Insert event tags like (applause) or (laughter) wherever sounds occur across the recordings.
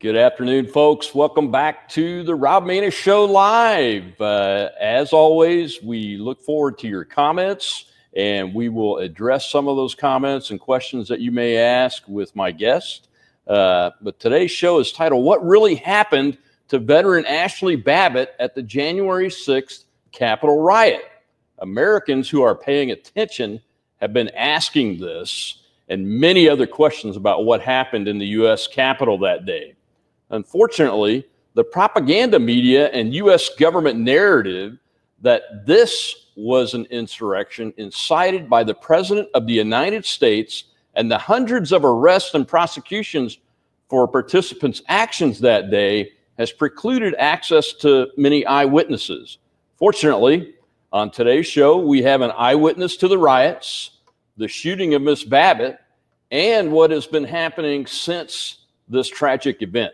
Good afternoon, folks. Welcome back to the Rob Maness Show Live. Uh, as always, we look forward to your comments and we will address some of those comments and questions that you may ask with my guest. Uh, but today's show is titled What Really Happened to Veteran Ashli Babbitt at the January 6th Capitol Riot? Americans who are paying attention have been asking this and many other questions about what happened in the U.S. Capitol that day. Unfortunately, the propaganda media and U.S. government narrative that this was an insurrection incited by the President of the United States and the hundreds of arrests and prosecutions for participants' actions that day has precluded access to many eyewitnesses. Fortunately, on today's show, we have an eyewitness to the riots, the shooting of Miss Babbitt, and what has been happening since this tragic event.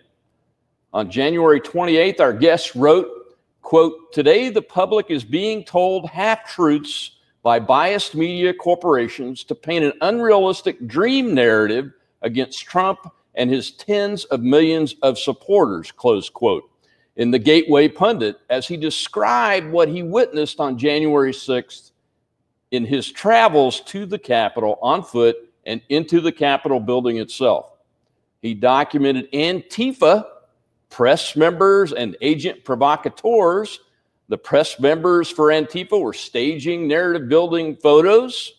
On January 28th, our guest wrote, quote, Today the public is being told half truths by biased media corporations to paint an unrealistic dream narrative against Trump and his tens of millions of supporters, close quote. In the Gateway Pundit, as he described what he witnessed on January 6th in his travels to the Capitol on foot and into the Capitol building itself. He documented Antifa press members and agent provocateurs. The press members for Antifa were staging narrative building photos.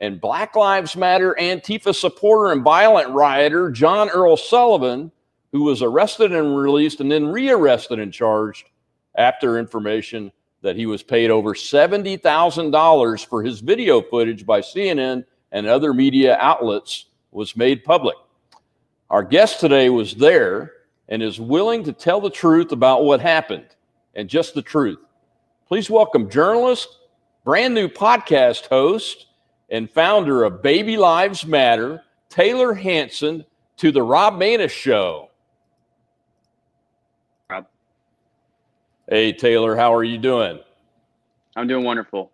And Black Lives Matter Antifa supporter and violent rioter John Earl Sullivan, who was arrested and released and then rearrested and charged after information that he was paid over $70,000 for his video footage by CNN and other media outlets was made public. Our guest today was there and is willing to tell the truth about what happened and just the truth. Please welcome journalist, brand new podcast host, and founder of Baby Lives Matter, Tayler Hansen, to the Rob Maness Show. Rob. Hey, Tayler, how are you doing? I'm doing wonderful.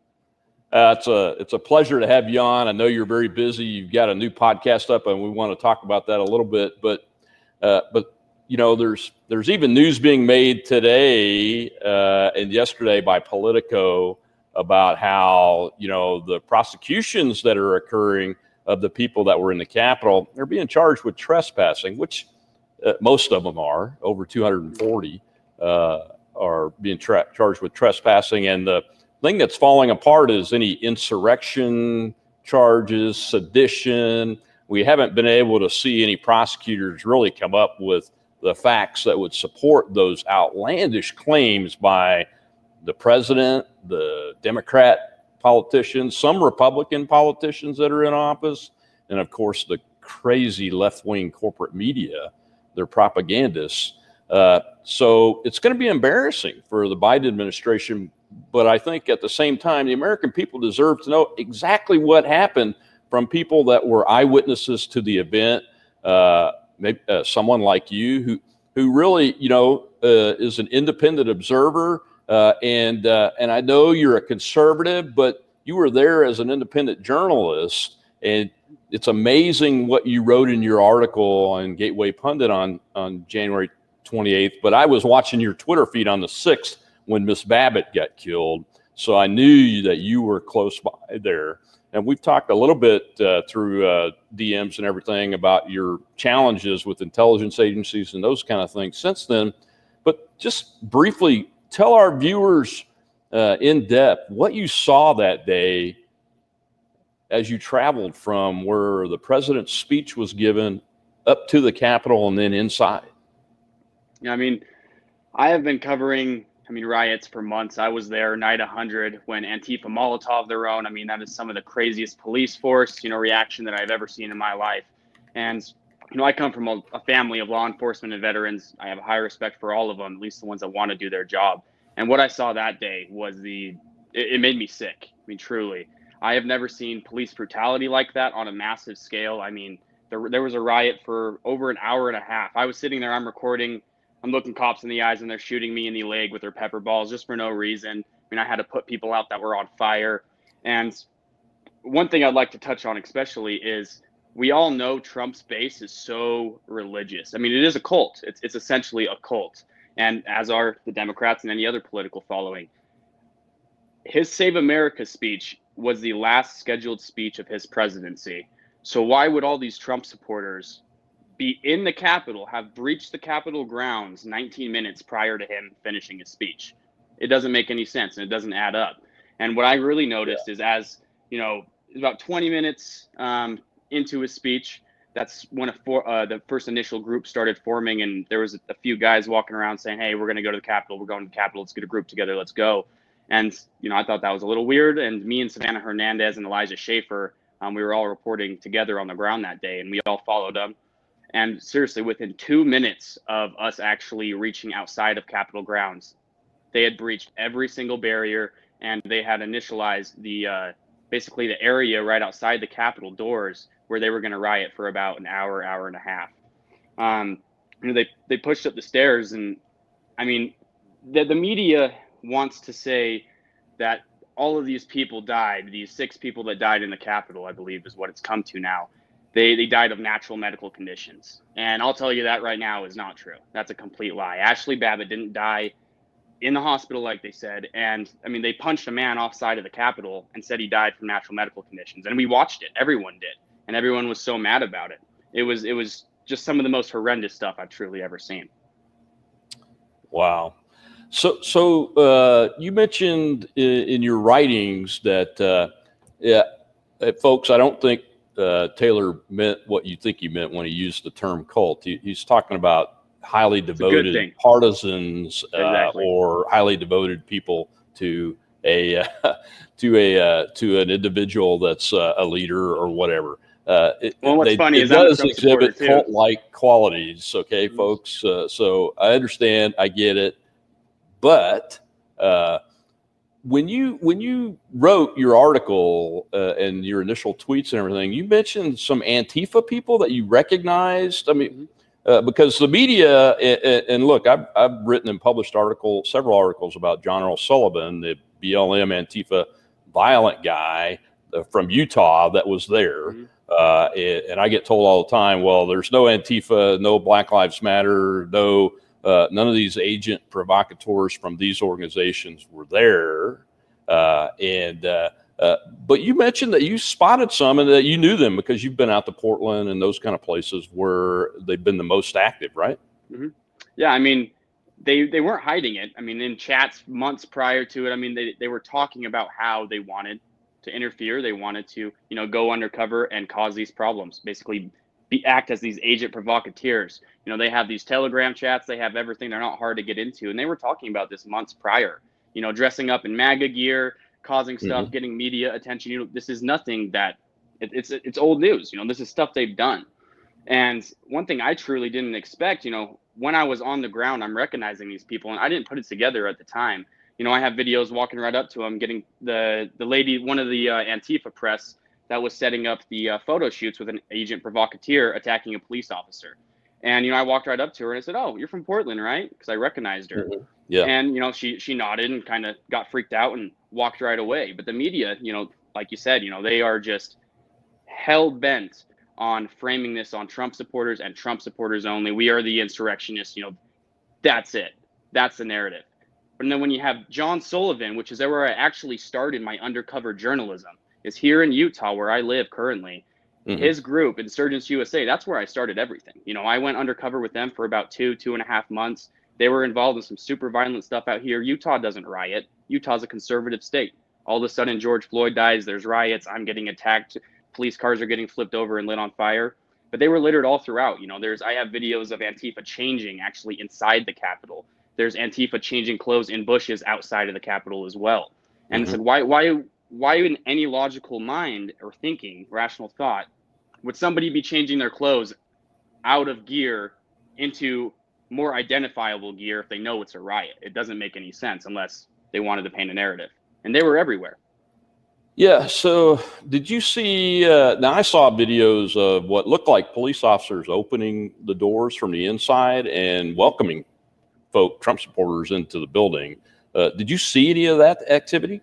Uh, it's a it's a pleasure to have you on. I know you're very busy. You've got a new podcast up, and we want to talk about that a little bit. But uh, but you know, there's there's even news being made today uh, and yesterday by Politico about how you know the prosecutions that are occurring of the people that were in the Capitol they're being charged with trespassing, which uh, most of them are over 240 uh, are being tra- charged with trespassing, and the thing that's falling apart is any insurrection charges, sedition. We haven't been able to see any prosecutors really come up with the facts that would support those outlandish claims by the president, the Democrat politicians, some Republican politicians that are in office, and of course the crazy left wing corporate media, their propagandists. Uh, so it's going to be embarrassing for the Biden administration. But I think at the same time, the American people deserve to know exactly what happened from people that were eyewitnesses to the event. Uh, maybe uh, someone like you who who really you know uh, is an independent observer uh, and uh, and I know you're a conservative, but you were there as an independent journalist, and it's amazing what you wrote in your article on Gateway Pundit on on January 28th. But I was watching your Twitter feed on the 6th when Miss Babbitt got killed, so I knew that you were close by there and we've talked a little bit uh, through uh, DMs and everything about your challenges with intelligence agencies and those kind of things since then. But just briefly tell our viewers uh, in depth what you saw that day as you traveled from where the president's speech was given up to the Capitol and then inside. Yeah, I mean, I have been covering I mean, riots for months. I was there night 100 when Antifa Molotov their own. I mean, that is some of the craziest police force, you know, reaction that I've ever seen in my life. And, you know, I come from a, a family of law enforcement and veterans. I have a high respect for all of them, at least the ones that want to do their job. And what I saw that day was the, it, it made me sick. I mean, truly. I have never seen police brutality like that on a massive scale. I mean, there, there was a riot for over an hour and a half. I was sitting there, I'm recording I'm looking cops in the eyes and they're shooting me in the leg with their pepper balls just for no reason. I mean, I had to put people out that were on fire. And one thing I'd like to touch on, especially, is we all know Trump's base is so religious. I mean, it is a cult. It's it's essentially a cult, and as are the Democrats and any other political following. His Save America speech was the last scheduled speech of his presidency. So why would all these Trump supporters be in the Capitol, have breached the Capitol grounds 19 minutes prior to him finishing his speech? It doesn't make any sense and it doesn't add up. And what I really noticed yeah. is as, you know, about 20 minutes um, into his speech, that's when a for, uh, the first initial group started forming, and there was a, few guys walking around saying, "Hey, we're going to go to the Capitol. We're going to the Capitol. Let's get a group together. Let's go." And you know, I thought that was a little weird. And me and Savannah Hernandez and Elijah Schaffer, um, we were all reporting together on the ground that day, and we all followed them. And seriously, within two minutes of us actually reaching outside of Capitol grounds, they had breached every single barrier, and they had initialized the uh, basically the area right outside the Capitol doors where they were going to riot for about an hour, hour and a half. Um, you know, they they pushed up the stairs, and I mean, the the media wants to say that all of these people died. These six people that died in the Capitol, I believe, is what it's come to now. They they died of natural medical conditions, and I'll tell you that right now is not true. That's a complete lie. Ashli Babbitt didn't die in the hospital, like they said. And I mean, they punched a man offside of the Capitol and said he died from natural medical conditions. And we watched it. Everyone did. And everyone was so mad about it. It was, it was just some of the most horrendous stuff I've truly ever seen. Wow. So, so uh, you mentioned in, in, your writings that, uh, yeah, uh, folks, I don't think uh, Tayler meant what you think he meant when he used the term cult. He, he's talking about highly devoted partisans uh, exactly. or highly devoted people to a uh, (laughs) to a uh, to an individual that's uh, a leader or whatever. Uh, it, well, what's they, funny it is does exhibit cult-like qualities. Okay, mm-hmm. folks. Uh, so I understand, I get it, but when you when you wrote your article and your initial tweets and everything, you mentioned some Antifa people that you recognized. I mean, mm-hmm uh, because the media and, look, I've, I've written and published articles, several articles about John Earl Sullivan, the BLM Antifa violent guy uh, from Utah that was there. Mm-hmm. Uh, and I get told all the time, well, there's no Antifa, no Black Lives Matter, no uh, none of these agent provocateurs from these organizations were there. Uh, and uh, uh, but you mentioned that you spotted some and that you knew them because you've been out to Portland and those kind of places where they've been the most active, right? Mm-hmm. Yeah, I mean, they they weren't hiding it. I mean, in chats months prior to it, I mean, they they were talking about how they wanted to interfere. They wanted to, you know, go undercover and cause these problems. Basically, be act as these agent provocateurs. You know, they have these Telegram chats. They have everything. They're not hard to get into, and they were talking about this months prior. You know, dressing up in MAGA gear, causing stuff, mm-hmm. getting media attention. You know, this is nothing that it, it's it's old news. You know, this is stuff they've done. And one thing I truly didn't expect, you know, when I was on the ground, I'm recognizing these people, and I didn't put it together at the time. You know, I have videos walking right up to them, getting the the lady, one of the uh, Antifa press that was setting up the uh, photo shoots with an agent provocateur attacking a police officer. And you know, I walked right up to her and I said, "Oh, you're from Portland, right?" Because I recognized her. Mm-hmm. Yeah. And you know, she she nodded and kind of got freaked out and walked right away. But the media, you know, like you said, you know, they are just hell bent on framing this on Trump supporters and Trump supporters only. We are the insurrectionists. You know, that's it. That's the narrative. And then when you have John Sullivan, which is where I actually started my undercover journalism, is here in Utah where I live currently. Mm-hmm. His group, Insurgence USA, that's where I started everything. You know, I went undercover with them for about two, two and a half months. They were involved in some super violent stuff out here. Utah doesn't riot. Utah's a conservative state. All of a sudden, George Floyd dies. There's riots. I'm getting attacked. Police cars are getting flipped over and lit on fire. But they were littered all throughout. You know, there's I have videos of Antifa changing actually inside the Capitol. There's Antifa changing clothes in bushes outside of the Capitol as well. And mm-hmm. said, why, why, why in any logical mind or thinking, rational thought, would somebody be changing their clothes out of gear into more identifiable gear if they know it's a riot. It doesn't make any sense unless they wanted to paint a narrative. And they were everywhere. Yeah. So, did you see? Uh, now, I saw videos of what looked like police officers opening the doors from the inside and welcoming folk, Trump supporters, into the building. Uh, did you see any of that activity?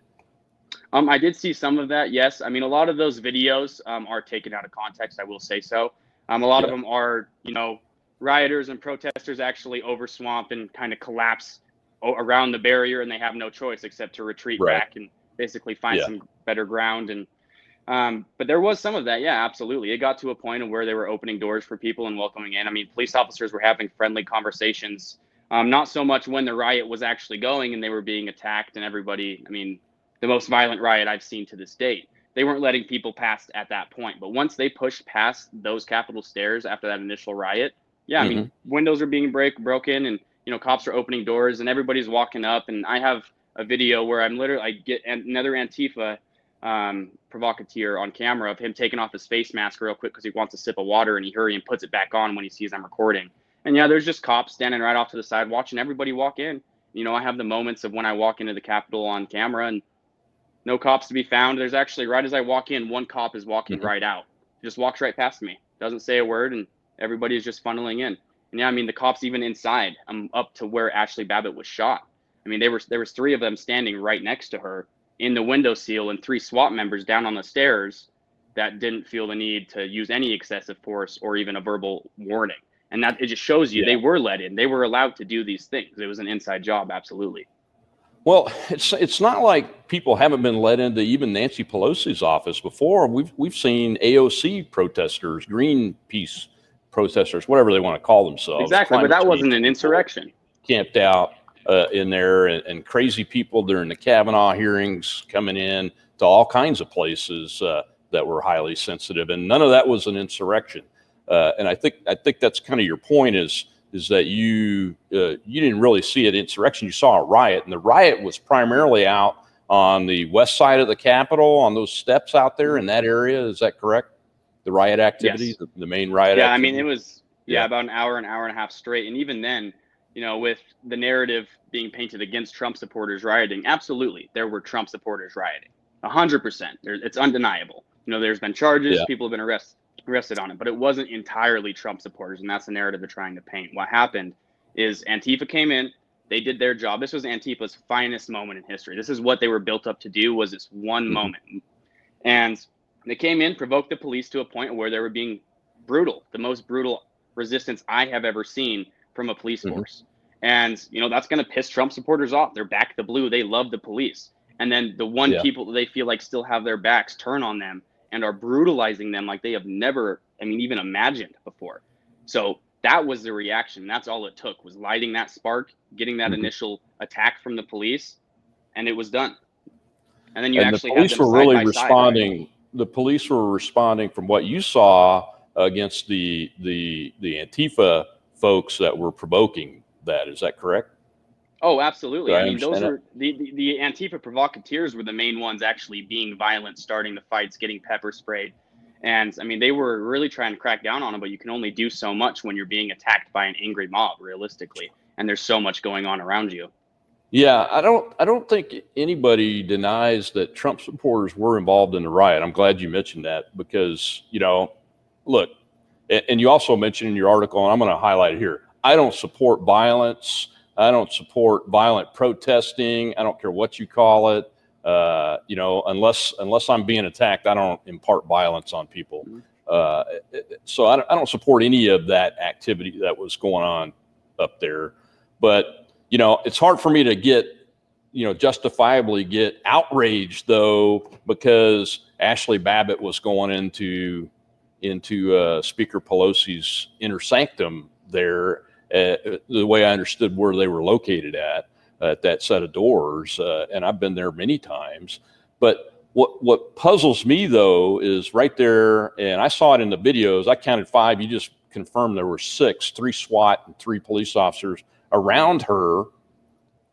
Um, I did see some of that. Yes, I mean a lot of those videos um, are taken out of context. I will say so. Um, a lot Yeah. of them are, you know, rioters and protesters actually over swamp and kind of collapse o- around the barrier, and they have no choice except to retreat Right. back and basically find Yeah. some better ground. And um, but there was some of that. Yeah, absolutely. It got to a point of where they were opening doors for people and welcoming in. I mean, police officers were having friendly conversations. Um, not so much when the riot was actually going and they were being attacked and everybody. I mean, the most violent riot I've seen to this date. They weren't letting people pass at that point. But once they pushed past those Capitol stairs after that initial riot, yeah, I mean, windows are being break broken and you know cops are opening doors and everybody's walking up. And I have a video where I'm literally I get another Antifa um, provocateur on camera of him taking off his face mask real quick because he wants a sip of water and he hurry and puts it back on when he sees I'm recording. And yeah, there's just cops standing right off to the side watching everybody walk in. You know, I have the moments of when I walk into the Capitol on camera and no cops to be found. There's actually right as I walk in, one cop is walking Mhm. right out. Just walks right past me. Doesn't say a word and everybody is just funneling in. And yeah, I mean the cops even inside. I'm up to where Ashli Babbitt was shot. I mean, they were there was three of them standing right next to her in the window seal and three SWAT members down on the stairs that didn't feel the need to use any excessive force or even a verbal warning. And that it just shows you Yeah. they were let in. They were allowed to do these things. It was an inside job, absolutely. Well, it's it's not like people haven't been let into even Nancy Pelosi's office before. We've we've seen AOC protesters, Greenpeace protesters, whatever they want to call themselves. exactly, but that wasn't an insurrection. Camped out uh, in there, and, and crazy people during the Kavanaugh hearings coming in to all kinds of places uh, that were highly sensitive, and none of that was an insurrection. Uh, and I think I think that's kind of your point is is that you uh, you didn't really see an insurrection. You saw a riot, and the riot was primarily out on the west side of the Capitol, on those steps out there in that area. Is that correct? The riot activity, Yes. the, the main riot. yeah, I mean, it was yeah, Yeah. about an hour, an hour and a half straight, and even then, you know, with the narrative being painted against Trump supporters rioting, absolutely, there were Trump supporters rioting, a hundred percent. There- It's undeniable. You know, there's been charges, Yeah. people have been arrested arrested on it, but it wasn't entirely Trump supporters, and that's the narrative they're trying to paint. What happened is Antifa came in, they did their job. This was Antifa's finest moment in history. This is what they were built up to do. Was this one Mhm. moment, and they came in, provoked the police to a point where they were being brutal, the most brutal resistance I have ever seen from a police Mhm. force. And you know that's going to piss Trump supporters off. They're back the blue. They love the police. And then the one Yeah. people that they feel like still have their backs turn on them and are brutalizing them like they have never, I mean, even imagined before. So that was the reaction. That's all it took was lighting that spark, getting that Mhm. initial attack from the police, and it was done. And then you and the police were really by side, right? responding. The police were responding from what you saw against the the the Antifa folks that were provoking that. Is that correct? Oh, absolutely. I I mean, those were the, the, the Antifa provocateurs were the main ones actually being violent, starting the fights, getting pepper sprayed. And I mean, they were really trying to crack down on them, but you can only do so much when you're being attacked by an angry mob, realistically. And there's so much going on around you. Yeah, I don't I don't think anybody denies that Trump supporters were involved in the riot. I'm glad you mentioned that because, you know, look, and you also mentioned in your article, and I'm going to highlight it here. I don't support violence. I don't support violent protesting. I don't care what you call it. Uh, you know, unless unless I'm being attacked, I don't impart violence on people. Mhm. Uh, so I don't, I don't support any of that activity that was going on up there. But you know, it's hard for me to get, you know, justifiably get outraged though because Ashli Babbitt was going into into uh, Speaker Pelosi's inner sanctum there. Uh, the way I understood where they were located at at that set of doors, uh, and I've been there many times. But what what puzzles me though is right there, and I saw it in the videos. I counted five. You just confirmed there were six, three SWAT and three police officers around her,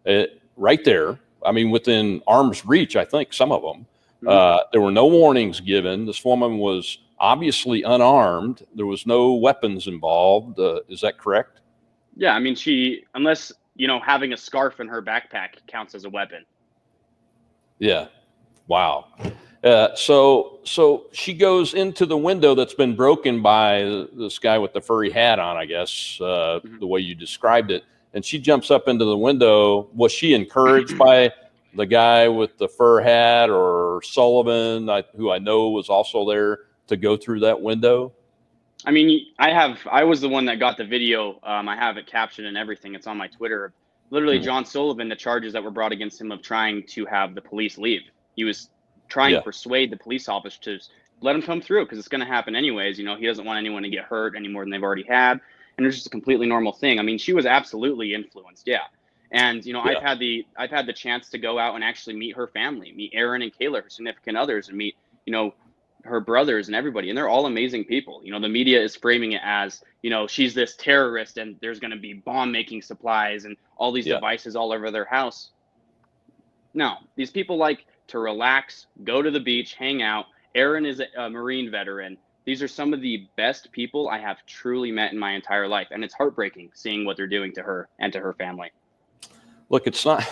uh, right there. I mean, within arm's reach. I think some of them. Uh, there were no warnings given. This woman was obviously unarmed. There was no weapons involved. Uh, is that correct? Yeah, I mean, she, unless, you know, having a scarf in her backpack counts as a weapon. Yeah. Wow. Uh, so so she goes into the window that's been broken by this guy with the furry hat on, I guess, uh, Mhm. the way you described it. And she jumps up into the window. Was she encouraged by the guy with the fur hat or Sullivan, I, who I know was also there to go through that window? I mean, I have. I was the one that got the video. Um, I have it captioned and everything. It's on my Twitter. Literally, mm-hmm. John Sullivan. The charges that were brought against him of trying to have the police leave. He was trying yeah. to persuade the police officer to let him come through because it's going to happen anyways. You know, he doesn't want anyone to get hurt any more than they've already had, and it's just a completely normal thing. I mean, she was absolutely influenced. Yeah. And you know, yeah. I've had the I've had the chance to go out and actually meet her family, meet Aaron and Kayla, her significant others, and meet you know her brothers and everybody and they're all amazing people. You know the media is framing it as you know she's this terrorist and there's going to be bomb making supplies and all these yeah. devices all over their house. No these people like to relax go to the beach hang out. Aaron is a, a marine veteran. These are some of the best people i have truly met in my entire life and it's heartbreaking seeing what they're doing to her and to her family. Look it's not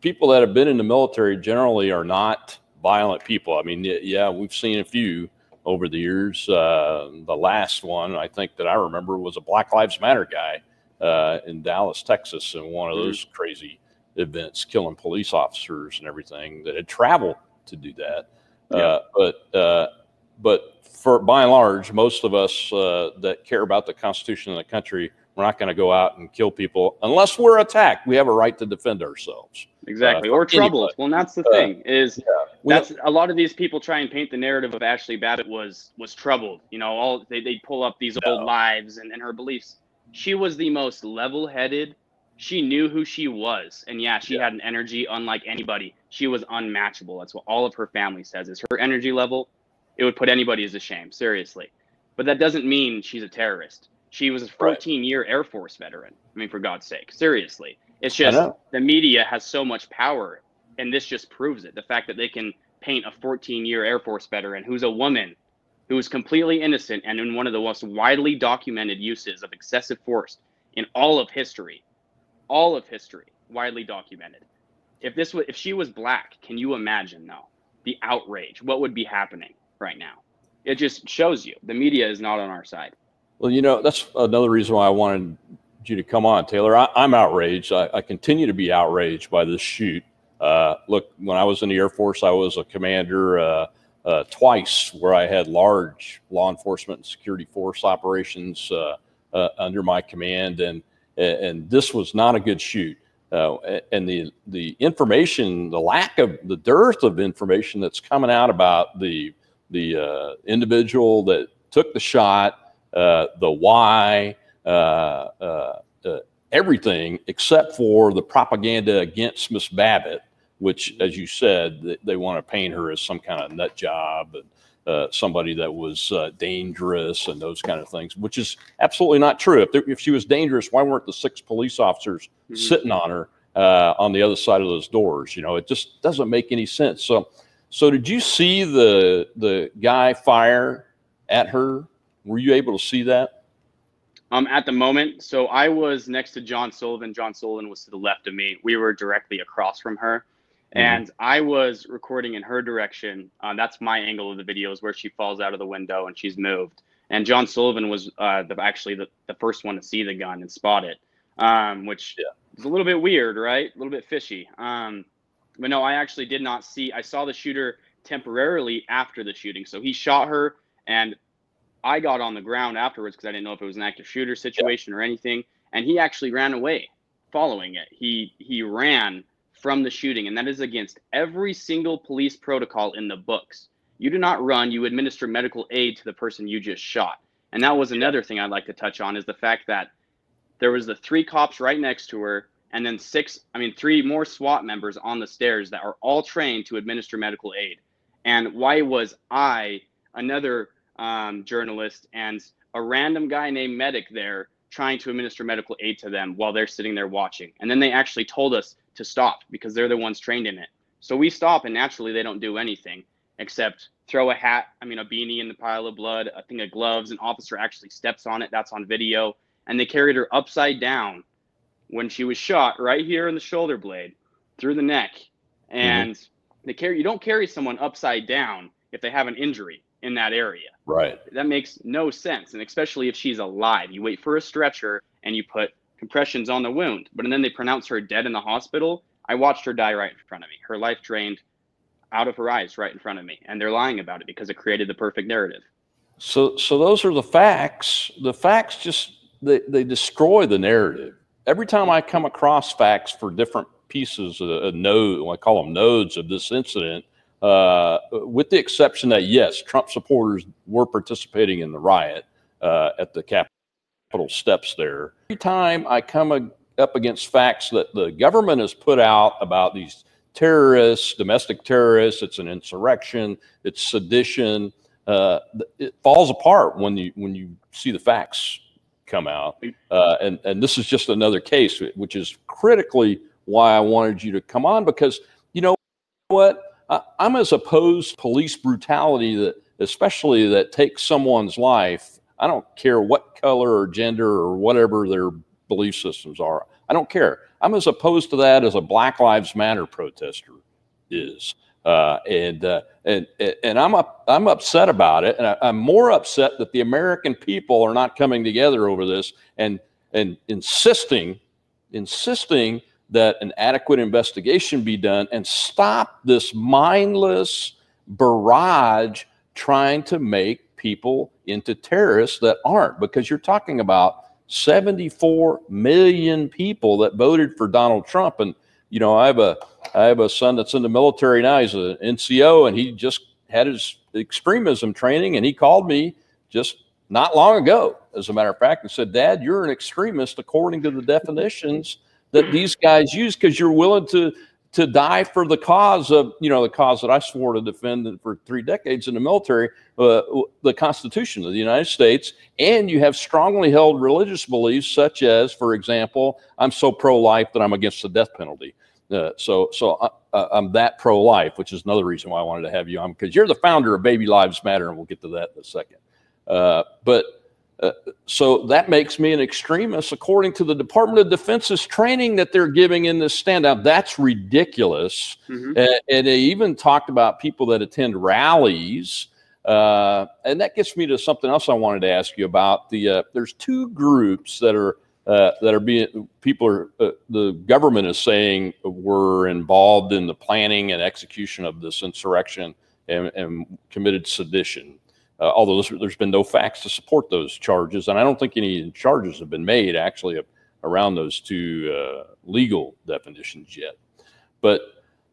people that have been in the military generally are not violent people. I mean, yeah, we've seen a few over the years. Uh, the last one I think that I remember was a Black Lives Matter guy uh, in Dallas, Texas, in one of mm-hmm. those crazy events, killing police officers and everything that had traveled to do that. Yeah. Uh, but uh, but for by and large, most of us uh, that care about the Constitution of the country we're not going to go out and kill people unless we're attacked. We have a right to defend ourselves. Exactly. Uh, or troubled. Well, that's the uh, thing is yeah, that's a lot of these people try and paint the narrative of Ashli Babbitt was was troubled. You know, all they they pull up these no. old lives and, and her beliefs. She was the most level-headed. She knew who she was, and yeah, she yeah. had an energy unlike anybody. She was unmatchable. That's what all of her family says. Is her energy level? It would put anybody as a shame. Seriously, but that doesn't mean she's a terrorist she was a 14 year Air Force veteran. I mean, for God's sake, seriously. It's just the media has so much power, and this just proves it. The fact that they can paint a 14 year Air Force veteran who's a woman, who is completely innocent, and in one of the most widely documented uses of excessive force in all of history, all of history, widely documented. If this was, if she was black, can you imagine though the outrage? What would be happening right now? It just shows you the media is not on our side. Well, you know, that's another reason why I wanted you to come on, Tayler. I, am outraged. I, I, continue to be outraged by this shoot. Uh, look, when I was in the Air Force, I was a commander uh, uh, twice where I had large law enforcement and security force operations uh, uh, under my command, and and this was not a good shoot. Uh, and the the information, the lack of the dearth of information that's coming out about the the individual that took the shot the why, everything except for the propaganda against Miss Babbitt, which, as you said, they, they want to paint her as some kind of nut job and uh, somebody that was uh, dangerous and those kind of things, which is absolutely not true. If, there, if she was dangerous, why weren't the six police officers mm-hmm. sitting on her uh, on the other side of those doors? You know, it just doesn't make any sense. So, so did you see the the guy fire at her were you able to see that? Um, at the moment, so I was next to John Sullivan. John Sullivan was to the left of me. We were directly across from her, mm-hmm. and I was recording in her direction. Uh, that's my angle of the video is where she falls out of the window and she's moved. And John Sullivan was uh, the, actually the, the first one to see the gun and spot it, um, which yeah. is a little bit weird, right? A little bit fishy. Um, but no, I actually did not see. I saw the shooter temporarily after the shooting. So he shot her, and I got on the ground afterwards because I didn't know if it was an active shooter situation or anything, and he actually ran away following it. He he ran from the shooting, and that is against every single police protocol in the books. You do not run; you administer medical aid to the person you just shot. And that was another thing I'd like to touch on is the fact that there was the three cops right next to her, and then six, I mean, three more SWAT members on the stairs that are all trained to administer medical aid. And why was I, another um, journalist and a random guy named medic there trying to administer medical aid to them while they're sitting there watching. And then they actually told us to stop because they're the ones trained in it. So we stop, and naturally they don't do anything except throw a hat, I mean, a beanie in the pile of blood, a thing of gloves. An officer actually steps on it. That's on video. And they carried her upside down when she was shot right here in the shoulder blade through the neck. Mm-hmm. And mm-hmm. they carry, you don't carry someone upside down if they have an injury in that area. Right. That makes no sense. And especially if she's alive, you wait for a stretcher and you put compressions on the wound. But and then they pronounce her dead in the hospital. I watched her die right in front of me. Her life drained out of her eyes right in front of me. And they're lying about it because it created the perfect narrative. So, so those are the facts. The facts just they, they destroy the narrative. Every time I come across facts for different pieces, of a node, I call them nodes of this incident, uh, with the exception that yes, Trump supporters were participating in the riot uh, at the Capitol steps there. Every time I come up against facts that the government has put out about these terrorists, domestic terrorists, it's an insurrection, it's sedition. Uh, it falls apart when you when you see the facts come out. Uh, and and this is just another case, which is critically why I wanted you to come on because you know what I, I'm as opposed to police brutality that especially that takes someone's life. I don't care what color or gender or whatever their belief systems are. I don't care. I'm as opposed to that as a Black Lives Matter protester is. Uh, and, uh, and and I'm up, I'm upset about it, and I, am more upset that the American people are not coming together over this and and insisting insisting that an adequate investigation be done and stop this mindless barrage trying to make people into terrorists that aren't, because you're talking about 74 million people that voted for Donald Trump. And, you know, I have a, I have a son that's in the military now. He's an NCO and he just had his extremism training and he called me just not long ago, as a matter of fact, and said, Dad, you're an extremist according to the definitions that these guys use because you're willing to to die for the cause of you know the cause that I swore to defend for three decades in the military, uh, the Constitution of the United States, and you have strongly held religious beliefs such as, for example, I'm so pro-life that I'm against the death penalty. Uh, so so I, uh, uh, I'm that pro-life, which is another reason why I wanted to have you on because you're the founder of Baby Lives Matter, and we'll get to that in a second. Uh, but uh, so that makes me an extremist according to the Department of Defense's training that they're giving in this standout. That's ridiculous. Mm-hmm. Uh, and they even talked about people that attend rallies. Uh, and that gets me to something else I wanted to ask you about. The uh, there's two groups that are uh, that are being people are the government is saying were involved in the planning and execution of this insurrection and, and committed sedition uh, although there's been no facts to support those charges. And I don't think any charges have been made actually around those two uh, legal definitions yet. But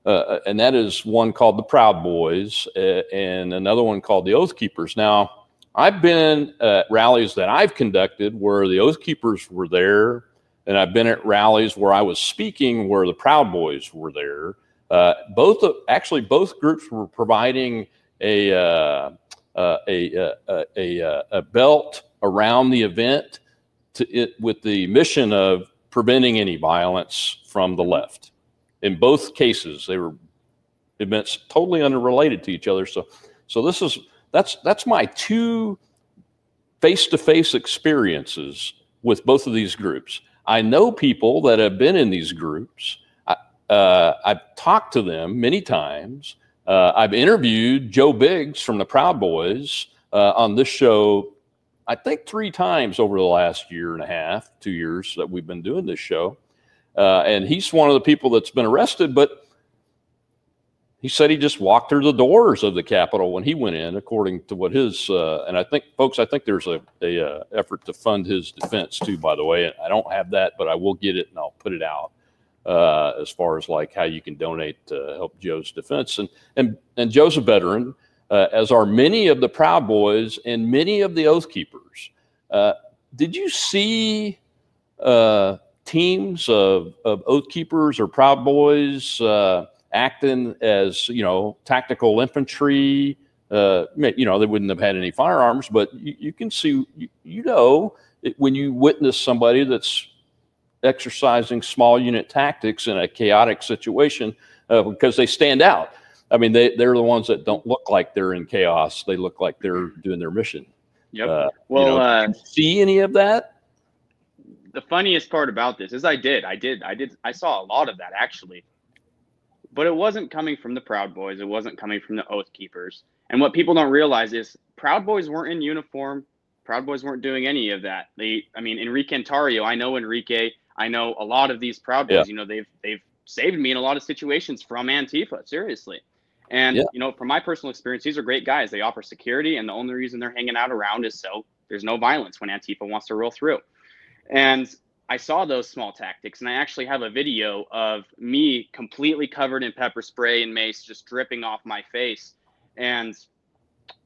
uh, and that is one called the Proud Boys uh, and another one called the Oath Keepers. Now, I've been at rallies that I've conducted where the Oath Keepers were there, and I've been at rallies where I was speaking where the Proud Boys were there. Uh, both actually both groups were providing a a, a, a, belt around the event it, with the mission of preventing any violence from the left. In both cases, they were events totally unrelated to each other. So, so this is that's that's my two face-to-face experiences with both of these groups. I know people that have been in these groups. I, uh, I've talked to them many times. Uh, I've interviewed Joe Biggs from the Proud Boys uh, on this show, I think three times over the last year and a half, two years that we've been doing this show. Uh, and he's one of the people that's been arrested, but he said he just walked through the doors of the Capitol when he went in, according to what his uh, and I think, folks, I think there's a, a uh, effort to fund his defense too. By the way, I don't have that, but I will get it and I'll put it out uh, as far as like how you can donate to help Joe's defense. And and and Joe's a veteran, uh, as are many of the Proud Boys and many of the Oath Keepers. Uh, did you see uh, teams of, of Oath Keepers or Proud Boys uh, acting as you know tactical infantry? You know they wouldn't have had any firearms, but you, you can see you, you know when you witness somebody that's exercising small unit tactics in a chaotic situation uh, because they stand out. I mean, they, they're the ones that don't look like they're in chaos. They look like they're doing their mission. Yep. Uh, well, you know, uh, see any of that? The funniest part about this is I did, I did, I did, I saw a lot of that actually, but it wasn't coming from the Proud Boys. It wasn't coming from the Oath Keepers. And what people don't realize is Proud Boys weren't in uniform. Proud Boys weren't doing any of that. They, I mean, Enrique Tarrio, I know Enrique I know a lot of these Proud Boys, yeah. you know, they've they've saved me in a lot of situations from Antifa. Seriously. And Yeah. you know, from my personal experience, these are great guys. They offer security, and the only reason they're hanging out around is so there's no violence when Antifa wants to roll through. And I saw those small tactics, and I actually have a video of me completely covered in pepper spray and mace, just dripping off my face. And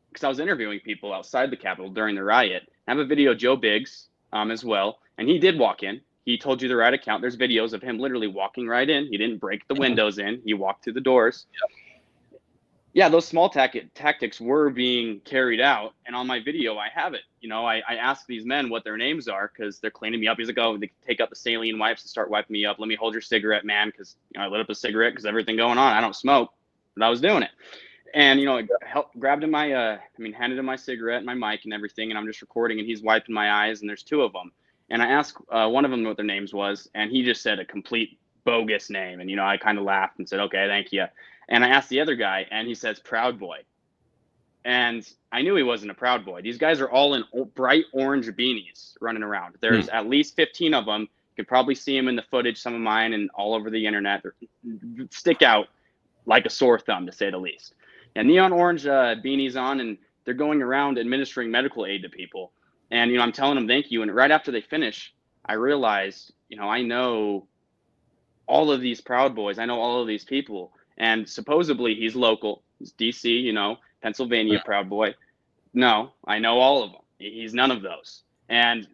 because I was interviewing people outside the Capitol during the riot, I have a video of Joe Biggs um, as well, and he did walk in. He told you the right account. There's videos of him literally walking right in. He didn't break the windows in. He walked through the doors. Yeah, those small tac- tactics were being carried out, and on my video, I have it. You know, I, I asked these men what their names are because they're cleaning me up. He's like, "Oh, they take up the saline wipes and start wiping me up. Let me hold your cigarette, man, because you know I lit up a cigarette because everything going on. I don't smoke, but I was doing it." And you know, I helped, grabbed him my, uh, I mean, handed him my cigarette and my mic and everything, and I'm just recording, and he's wiping my eyes, and there's two of them, and I asked uh, one of them what their names was, and he just said a complete bogus name, and you know, I kind of laughed and said, "Okay, thank you." And I asked the other guy, and he says Proud Boy. And I knew he wasn't a Proud Boy. These guys are all in bright orange beanies running around. There's at least 15 of them. You could probably see them in the footage, some of mine, and all over the internet. They stick out like a sore thumb, to say the least. And neon orange uh, beanies on, and they're going around administering medical aid to people. And you know, I'm telling them thank you. And right after they finish, I realized, you know, I know all of these Proud Boys. I know all of these people and supposedly he's local. He's DC, you know, Pennsylvania Proud Boy. No, I know all of them. He's none of those. And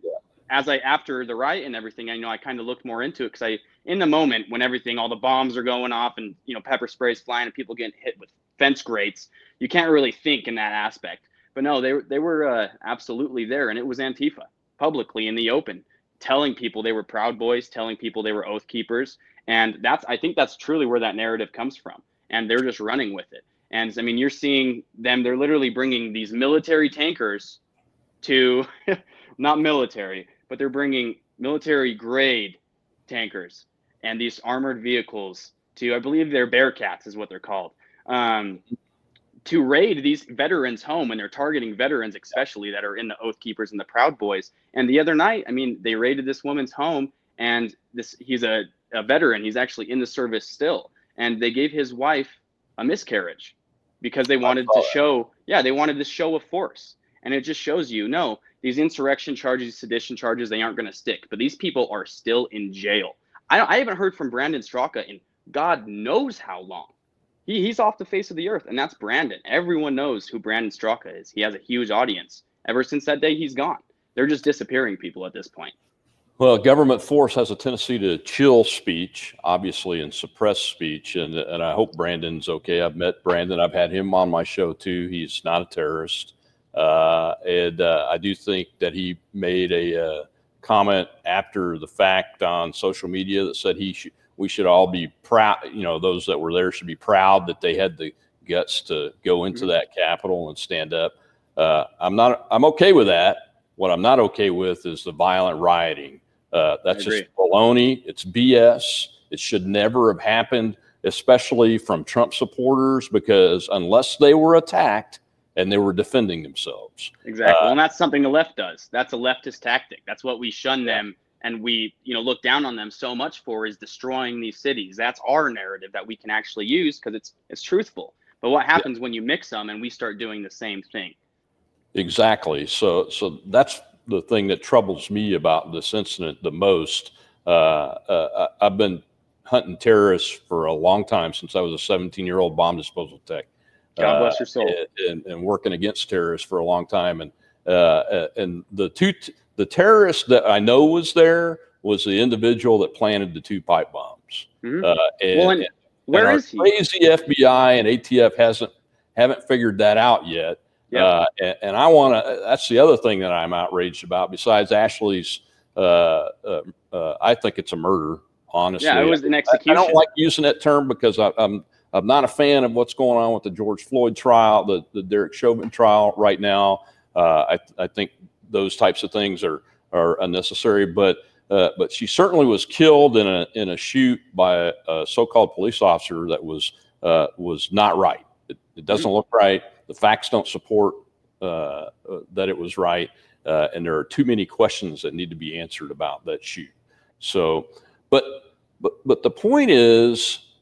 as I after the riot and everything, I know I kind of looked more into it because I, in the moment when everything, all the bombs are going off and you know pepper sprays flying and people getting hit with fence grates, you can't really think in that aspect. But no, they they were uh, absolutely there, and it was Antifa publicly in the open, telling people they were Proud Boys, telling people they were Oath Keepers, and that's I think that's truly where that narrative comes from, and they're just running with it. And I mean, you're seeing them; they're literally bringing these military tankers to, (laughs) not military, but they're bringing military grade tankers and these armored vehicles to, I believe they're Bearcats is what they're called, um, to raid these veterans' home, and they're targeting veterans especially that are in the Oath Keepers and the Proud Boys. And the other night, I mean, they raided this woman's home, and this he's a, a veteran. He's actually in the service still, and they gave his wife a miscarriage because they wanted to oh. show, yeah, they wanted to show a force, and it just shows you, no, these insurrection charges, sedition charges, they aren't going to stick. But these people are still in jail. I, don't, I haven't heard from Brandon Straka in God knows how long. He, he's off the face of the earth, and that's Brandon. Everyone knows who Brandon Straka is. He has a huge audience. Ever since that day, he's gone. They're just disappearing people at this point. Well, government force has a tendency to chill speech, obviously, and suppress speech. And, and I hope Brandon's okay. I've met Brandon. I've had him on my show too. He's not a terrorist. Uh, and uh, I do think that he made a uh, comment after the fact on social media that said he should, we should all be proud, you know, those that were there should be proud that they had the guts to go into Mhm. that Capitol and stand up. Uh, I'm not, I'm okay with that. What I'm not okay with is the violent rioting. Uh, that's just baloney. It's BS. It should never have happened, especially from Trump supporters, because unless they were attacked and they were defending themselves. Exactly. Uh, and that's something the left does. That's a leftist tactic. That's what we shun them and we, you know, look down on them so much for is destroying these cities. That's our narrative that we can actually use because it's it's truthful. But what happens when you mix them and we start doing the same thing? Exactly. So, so that's the thing that troubles me about this incident the most. Uh, uh, I've been hunting terrorists for a long time since I was a 17 year old bomb disposal tech. God Uh, bless your soul. and, and working against terrorists for a long time. And uh, uh, and the two the terrorist that I know was there was the individual that planted the two pipe bombs. Mhm. Uh, and, Well, and Where and is he? Crazy FBI and ATF hasn't haven't figured that out yet. Yeah. Uh, and, and I want to. That's the other thing that I'm outraged about. Besides Ashli's, uh, uh, uh, I think it's a murder. Honestly, Yeah, it was an I, execution. I don't like using that term because I, I'm I'm not a fan of what's going on with the George Floyd trial, the the Derek Chauvin trial right now. Uh, I I think those types of things are are unnecessary, but. Uh, but she certainly was killed in a in a shoot by a, a so-called police officer that was uh, was not right. It, it doesn't look right. The facts don't support uh, uh, that it was right, uh, and there are too many questions that need to be answered about that shoot. So, but but but the point is,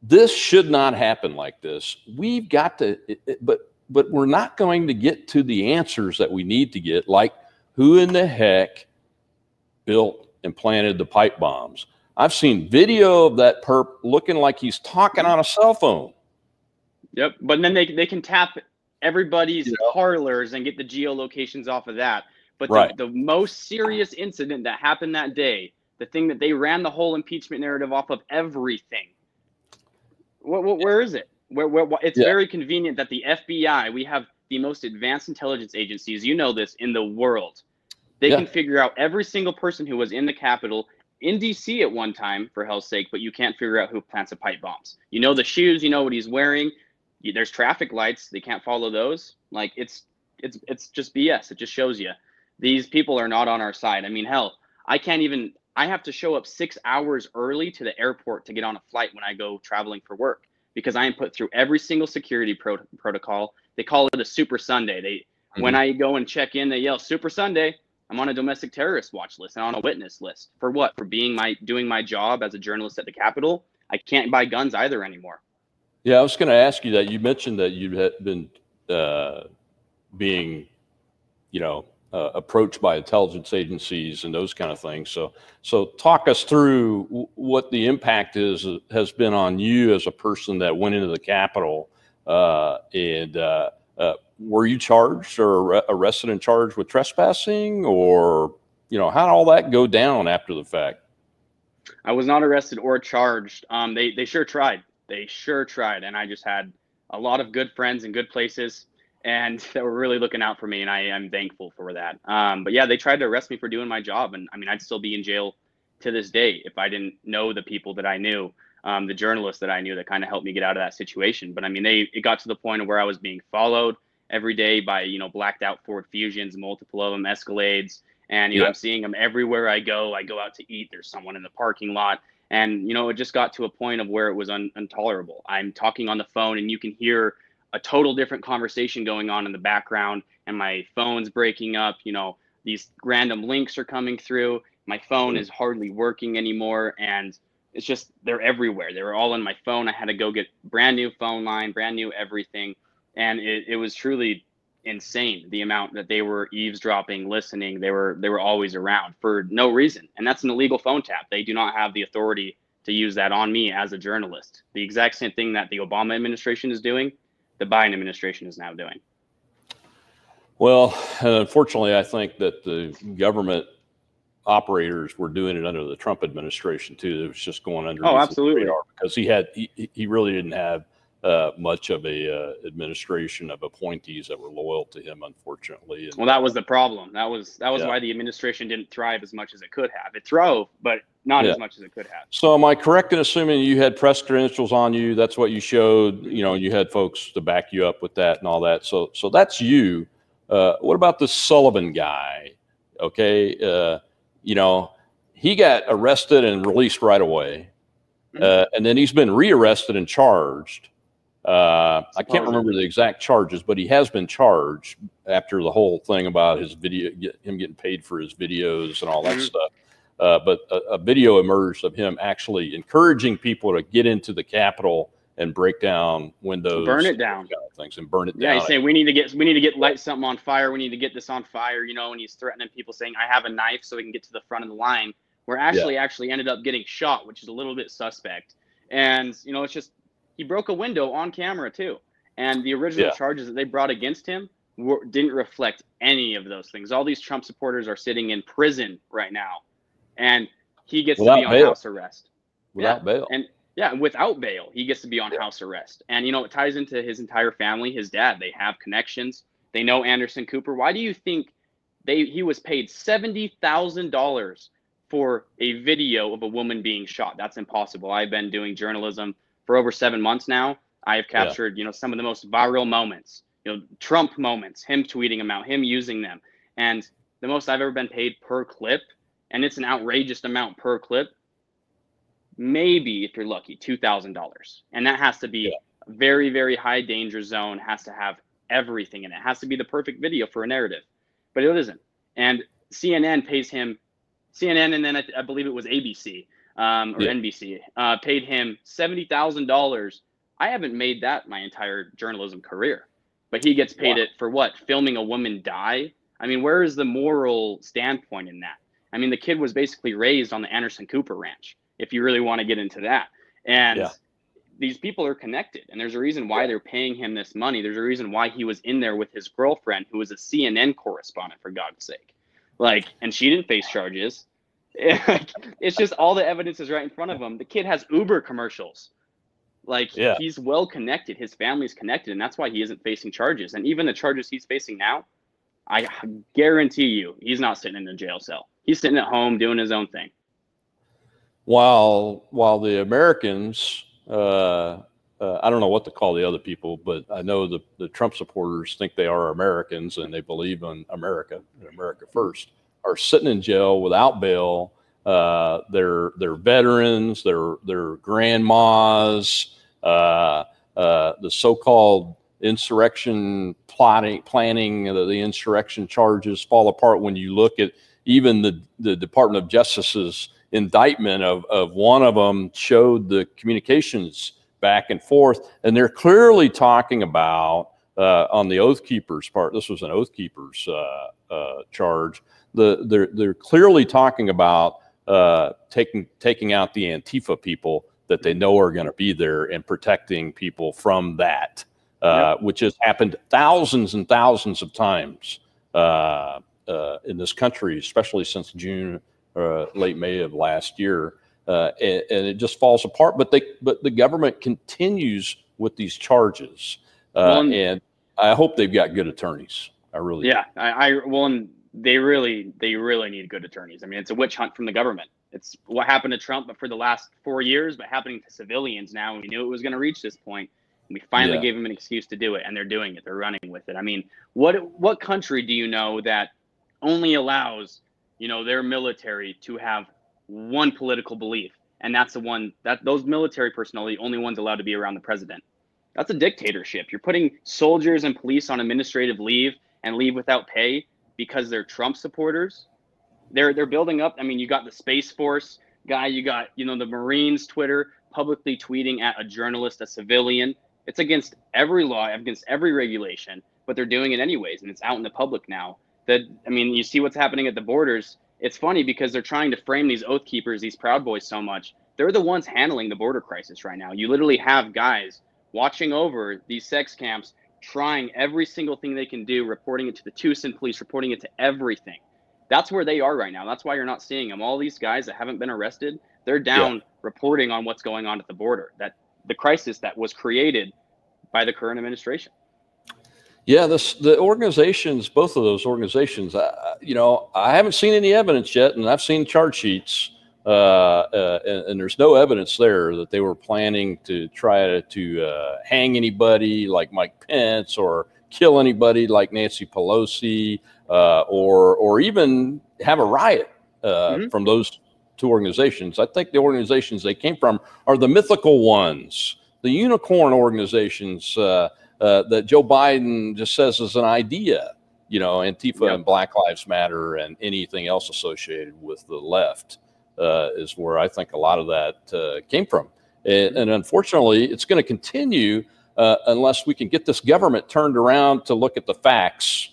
this should not happen like this. We've got to, it, it, but but we're not going to get to the answers that we need to get, like who in the heck built and planted the pipe bombs. I've seen video of that perp looking like he's talking on a cell phone. Yep, but then they they can tap everybody's Parlers and get the geolocations off of that. But Right. the, the most serious incident that happened that day, the thing that they ran the whole impeachment narrative off of everything. What, what, where is it? Where, where, wh- it's Yeah. very convenient that the FBI, we have the most advanced intelligence agencies, you know this, in the world. They Yeah. can figure out every single person who was in the Capitol in DC at one time, for hell's sake, but you can't figure out who plants the pipe bombs. You know the shoes, you know what he's wearing. You- There's traffic lights, they can't follow those. Like it's it's it's just BS. It just shows you these people are not on our side. I mean, hell, I can't even. I have to show up six hours early to the airport to get on a flight when I go traveling for work because I am put through every single security pro- protocol. They call it a Super Sunday. They when I go and check in, they yell Super Sunday. I'm on a domestic terrorist watch list and on a witness list for what? For being my doing my job as a journalist at the Capitol. I can't buy guns either anymore. Yeah, I was going to ask you that. You mentioned that you had been uh, being, you know, uh, approached by intelligence agencies and those kind of things. So, so talk us through w- what the impact is has been on you as a person that went into the Capitol, uh, and uh, uh, were you charged or arrested and charged with trespassing, or you know, how did all that go down after the fact? I was not arrested or charged. Um, they they sure tried. They sure tried, and I just had a lot of good friends and good places, and (laughs) that were really looking out for me, and I am thankful for that. Um, but yeah, they tried to arrest me for doing my job, and I mean, I'd still be in jail to this day if I didn't know the people that I knew, um, the journalists that I knew that kind of helped me get out of that situation. But I mean, they it got to the point of where I was being followed every day by you know blacked out Ford Fusions, multiple of them, Escalades, and you know I'm seeing them everywhere I go. I go out to eat. There's someone in the parking lot, and you know it just got to a point of where it was un- intolerable. I'm talking on the phone, and you can hear a total different conversation going on in the background, and my phone's breaking up. You know these random links are coming through. My phone is hardly working anymore, and it's just they're everywhere. They were all on my phone. I had to go get brand new phone line, brand new everything, and it, it was truly insane the amount that they were eavesdropping, listening. They were they were always around for no reason, and that's an illegal phone tap. They do not have the authority to use that on me as a journalist. The exact same thing that the Obama administration is doing, the Biden administration is now doing. Well, unfortunately, I think that the government operators were doing it under the Trump administration too. It was just going under. Oh, absolutely. Because he had, he, he really didn't have uh, much of a uh, administration of appointees that were loyal to him, unfortunately. And, Well, that was the problem. That was that was Yeah. why the administration didn't thrive as much as it could have. It throve, but not Yeah. as much as it could have. so, am I correct in assuming you had press credentials on you? That's what you showed. You know, you had folks to back you up with that and all that. So, so that's you. Uh, what about the Sullivan guy? Okay, uh, you know, he got arrested and released right away, uh, and then he's been rearrested and charged. Uh, I can't remember the exact charges, but he has been charged after the whole thing about his video, get, him getting paid for his videos and all that Mhm. stuff. Uh, but a, a video emerged of him actually encouraging people to get into the Capitol and break down windows, Burn it down. kind of things, and burn it Yeah, down. Yeah, he's saying we need to get we need to get light something on fire. We need to get this on fire, you know. And he's threatening people, saying, "I have a knife, so we can get to the front of the line." Where Ashli actually ended up getting shot, which is a little bit suspect. And you know, it's just he broke a window on camera too. And the original Yeah. charges that they brought against him were, didn't reflect any of those things. All these Trump supporters are sitting in prison right now, and he gets to be on bail. house arrest. without yeah. bail. And yeah, without bail, he gets to be on Yeah. house arrest. And you know, it ties into his entire family, his dad. They have connections. They know Anderson Cooper. Why do you think they he was paid seventy thousand dollars for a video of a woman being shot? That's impossible. I've been doing journalism for over seven months now. I have Yeah. captured, you know, some of the most viral moments, you know, Trump moments, him tweeting them out, him using them. And the most I've ever been paid per clip, and it's an outrageous amount per clip, maybe if you're lucky, two thousand dollars, and that has to be Yeah. very, very high danger zone. Has to have everything in it. Has to be the perfect video for a narrative, but it isn't. And CNN pays him, CNN, and then I, I believe it was ABC, um, or Yeah. NBC, uh, paid him seventy thousand dollars. I haven't made that my entire journalism career, but he gets paid Wow. it for what? Filming a woman die. I mean, where is the moral standpoint in that? I mean, the kid was basically raised on the Anderson Cooper Ranch. If you really want to get into that, and Yeah. these people are connected, and there's a reason why they're paying him this money. There's a reason why he was in there with his girlfriend, who was a CNN correspondent, for God's sake. Like, and she didn't face charges. It's just all the evidence is right in front of him. The kid has Uber commercials. Like Yeah. he's well connected, his family's connected, and that's why he isn't facing charges. And even the charges he's facing now, I guarantee you, he's not sitting in a jail cell. He's sitting at home doing his own thing. while while the Americans, uh, uh, I don't know what to call the other people, but I know the, the Trump supporters think they are Americans and they believe in America America first, are sitting in jail without bail. Uh, they're they're veterans, they're they're grandmas, uh, uh, the so-called insurrection plotting planning the, the insurrection charges fall apart when you look at even the the Department of Justice's indictment of, of one of them showed the communications back and forth and they're clearly talking about uh, on the oath keepers part this was an oath keepers uh, uh, charge the, they're, they're clearly talking about uh, taking taking out the antifa people that they know are going to be there and protecting people from that uh, which has happened thousands and thousands of times uh, uh, in this country especially since june uh, late May of last year, uh, and, and it just falls apart. But they, but the government continues with these charges, uh, Well, and- I hope they've got good attorneys. I really, Yeah, I, I well, and they really, they really need good attorneys. I mean, it's a witch hunt from the government. It's what happened to Trump, but for the last four years, but happening to civilians now. We knew it was going to reach this point, and we finally Yeah. gave them an excuse to do it, and they're doing it. They're running with it. I mean, what what country do you know that only allows you know their military to have one political belief, and that's the one that those military personnel the only ones allowed to be around the president? That's a dictatorship. You're putting soldiers and police on administrative leave and leave without pay because they're Trump supporters. They're they're building up. I mean, you got the Space Force guy, you got you know the Marines Twitter publicly tweeting at a journalist, a civilian. It's against every law, against every regulation, but they're doing it anyways, and it's out in the public now. That I mean, you see what's happening at the borders. It's funny because they're trying to frame these oath keepers, these proud boys, so much. They're the ones handling the border crisis right now. You literally have guys watching over these sex camps, trying every single thing they can do, reporting it to the Tucson police, reporting it to everything. That's where they are right now. That's why you're not seeing them. All these guys that haven't been arrested, they're down reporting on what's going on at the border. That the crisis that was created by the current administration. yeah. This the organizations, both of those organizations. Uh, you know, I haven't seen any evidence yet, and I've seen charge sheets. Uh, uh, and, and there's no evidence there that they were planning to try to, to uh, hang anybody like Mike Pence or kill anybody like Nancy Pelosi uh, or or even have a riot uh, Mhm. from those two organizations. I think the organizations they came from are the mythical ones, the unicorn organizations uh, uh, that Joe Biden just says is an idea. You know, Antifa Yep. and Black Lives Matter and anything else associated with the left is where I think a lot of that uh, came from. And, and unfortunately, it's going to continue uh, unless we can get this government turned around to look at the facts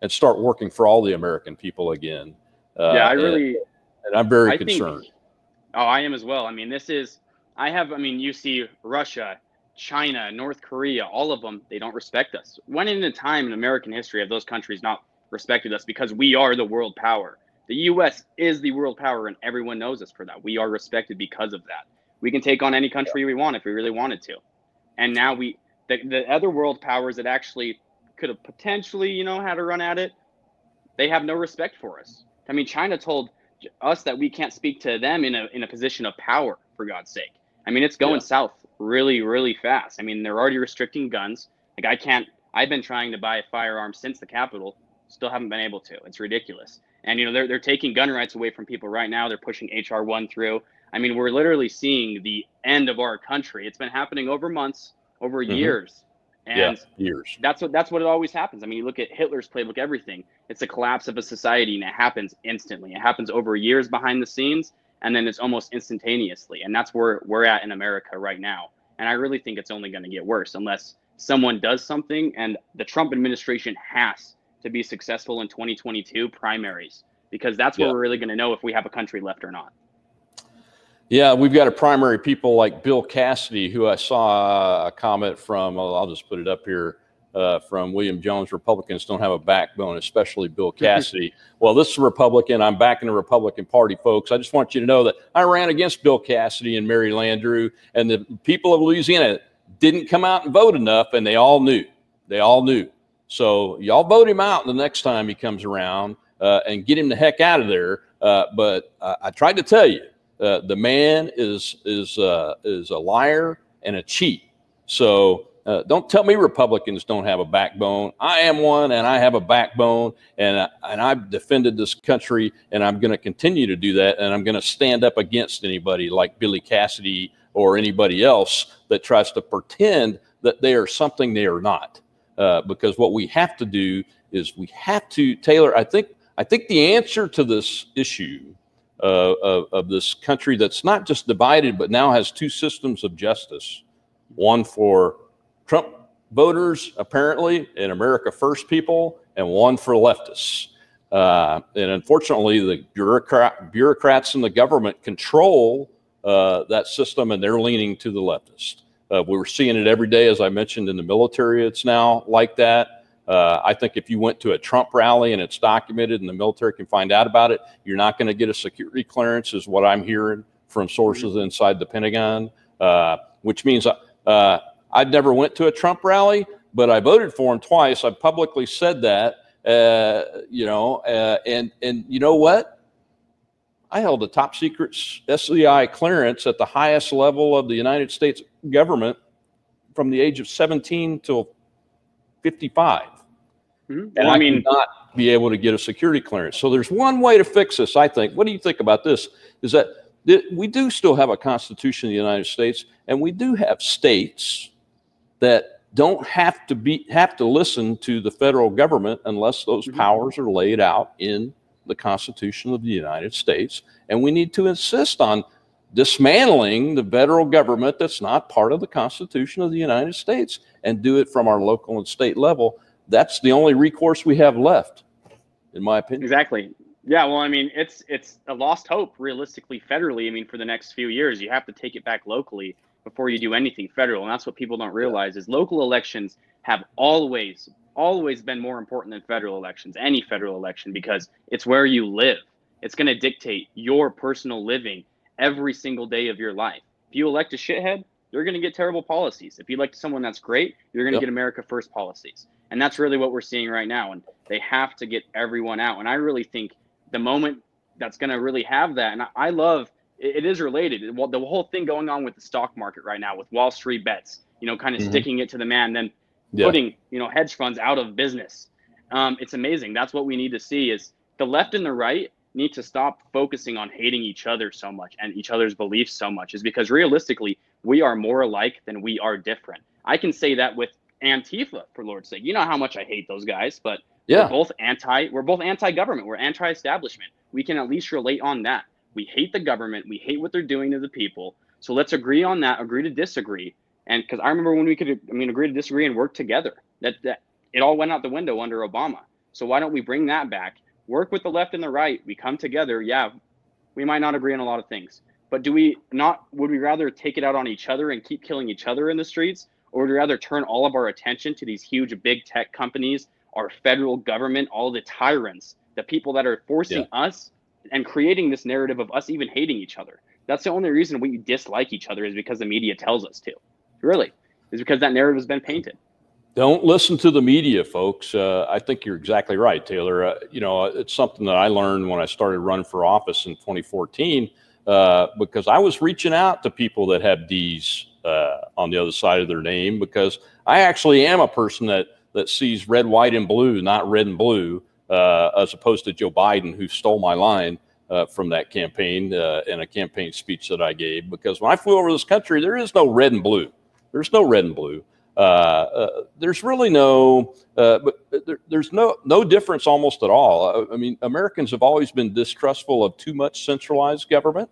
and start working for all the American people again. Uh, yeah, I really, and I'm very I think- concerned. Oh, I am as well. I mean, this is, I have, I mean, you see Russia, China, North Korea, all of them, they don't respect us. When in a time in American history have those countries not respected us because we are the world power? The US is the world power, and everyone knows us for that. We are respected because of that. We can take on any country we want if we really wanted to. And now we, the, the other world powers that actually could have potentially, you know, had a run at it, they have no respect for us. I mean, China told us that we can't speak to them in a in a position of power for God's sake. I mean, it's going Yeah. south really really fast. I mean, they're already restricting guns. Like I can't I've been trying to buy a firearm since the Capitol, still haven't been able to. It's ridiculous. And you know, they're they're taking gun rights away from people right now. They're pushing HR 1 through. I mean, we're literally seeing the end of our country. It's been happening over months, over Mhm. years. And yeah, years. that's what that's what it always happens. I mean, you look at Hitler's playbook, everything. It's a collapse of a society, and it happens instantly. It happens over years behind the scenes, and then it's almost instantaneously. And that's where we're at in America right now. And I really think it's only going to get worse unless someone does something. And the Trump administration has to be successful in 2022 primaries because that's where Yeah. we're really going to know if we have a country left or not. Yeah, we've got a primary people like Bill Cassidy, who I saw a comment from. I'll just put it up here uh, from William Jones. Republicans don't have a backbone, especially Bill (laughs) Cassidy. well, this is a Republican. I'm backing the Republican Party, folks. I just want you to know that I ran against Bill Cassidy and Mary Landrieu, and the people of Louisiana didn't come out and vote enough, and they all knew. They all knew. So y'all vote him out the next time he comes around uh, and get him the heck out of there. Uh, but I, I tried to tell you, uh, the man is is uh, is a liar and a cheat. So uh, don't tell me Republicans don't have a backbone. I am one, and I have a backbone, and and I've defended this country, and I'm going to continue to do that, and I'm going to stand up against anybody like Billy Cassidy or anybody else that tries to pretend that they are something they are not. Uh, because what we have to do is we have to tailor. I think I think the answer to this issue uh, of, of this country that's not just divided, but now has two systems of justice one for Trump voters, apparently, and America First people, and one for leftists. Uh, and unfortunately, the bureaucrat, bureaucrats in the government control uh, that system, and they're leaning to the leftist. Uh, we're seeing it every day, as I mentioned in the military. It's now like that. Uh, I think if you went to a Trump rally and it's documented and the military can find out about it, you're not going to get a security clearance, is what I'm hearing from sources inside the Pentagon. Uh, which means uh, I never went to a Trump rally, but I voted for him twice. I publicly said that. Uh, you know, uh, and and you know what? I held a top secret SCI clearance at the highest level of the United States government from the age of 17 till 55. Mhm. And I, I mean, not be able to get a security clearance. So there's one way to fix this, I think. What do you think about this? Is that th- we do still have a constitution of the United States, and we do have states that don't have to be have to listen to the federal government unless those Mhm. powers are laid out in the Constitution of the United States. And we need to insist on dismantling the federal government that's not part of the Constitution of the United States and do it from our local and state level. That's the only recourse we have left, in my opinion. Exactly. Yeah, well, I mean, it's it's a lost hope realistically federally. I mean, for the next few years, you have to take it back locally before you do anything federal, and that's what people don't realize is local elections have always always been more important than federal elections, any federal election because it's where you live. It's going to dictate your personal living every single day of your life. If you elect a shithead, you're going to get terrible policies. If you elect someone that's great, you're going to Yep. get America first policies. And that's really what we're seeing right now. And they have to get everyone out. And I really think the moment that's going to really have that, and I, love it, it is related. Well, the whole thing going on with the stock market right now with Wall Street bets, you know, kind of Mhm. sticking it to the man, then Yeah. putting you know hedge funds out of business. Um, it's amazing. That's what we need to see is the left and the right need to stop focusing on hating each other so much and each other's beliefs so much is because realistically we are more alike than we are different. I can say that with Antifa for Lord's sake. You know how much I hate those guys, but Yeah. we're both anti we're both anti-government. We're anti-establishment. We can at least relate on that. We hate the government. We hate what they're doing to the people. So let's agree on that, agree to disagree. And because I remember when we could, I mean, agree to disagree and work together. That that it all went out the window under Obama. So why don't we bring that back? Work with the left and the right. We come together. Yeah, we might not agree on a lot of things, but do we not? Would we rather take it out on each other and keep killing each other in the streets, or would we rather turn all of our attention to these huge big tech companies, our federal government, all the tyrants, the people that are forcing us and creating this narrative of us even hating each other? That's the only reason we dislike each other is because the media tells us to. Really, is because that narrative has been painted. Don't listen to the media, folks. Uh, I think you're exactly right, Tayler. Uh, you know, it's something that I learned when I started running for office in 2014 uh, because I was reaching out to people that have D's uh, on the other side of their name because I actually am a person that that sees red, white, and blue, not red and blue, uh, as opposed to Joe Biden, who stole my line. Uh, from that campaign uh, in a campaign speech that I gave, because when I flew over this country, there is no red and blue. There's no red and blue. Uh, uh, there's really no, uh, but there, there's no no difference almost at all. I, I mean, Americans have always been distrustful of too much centralized government,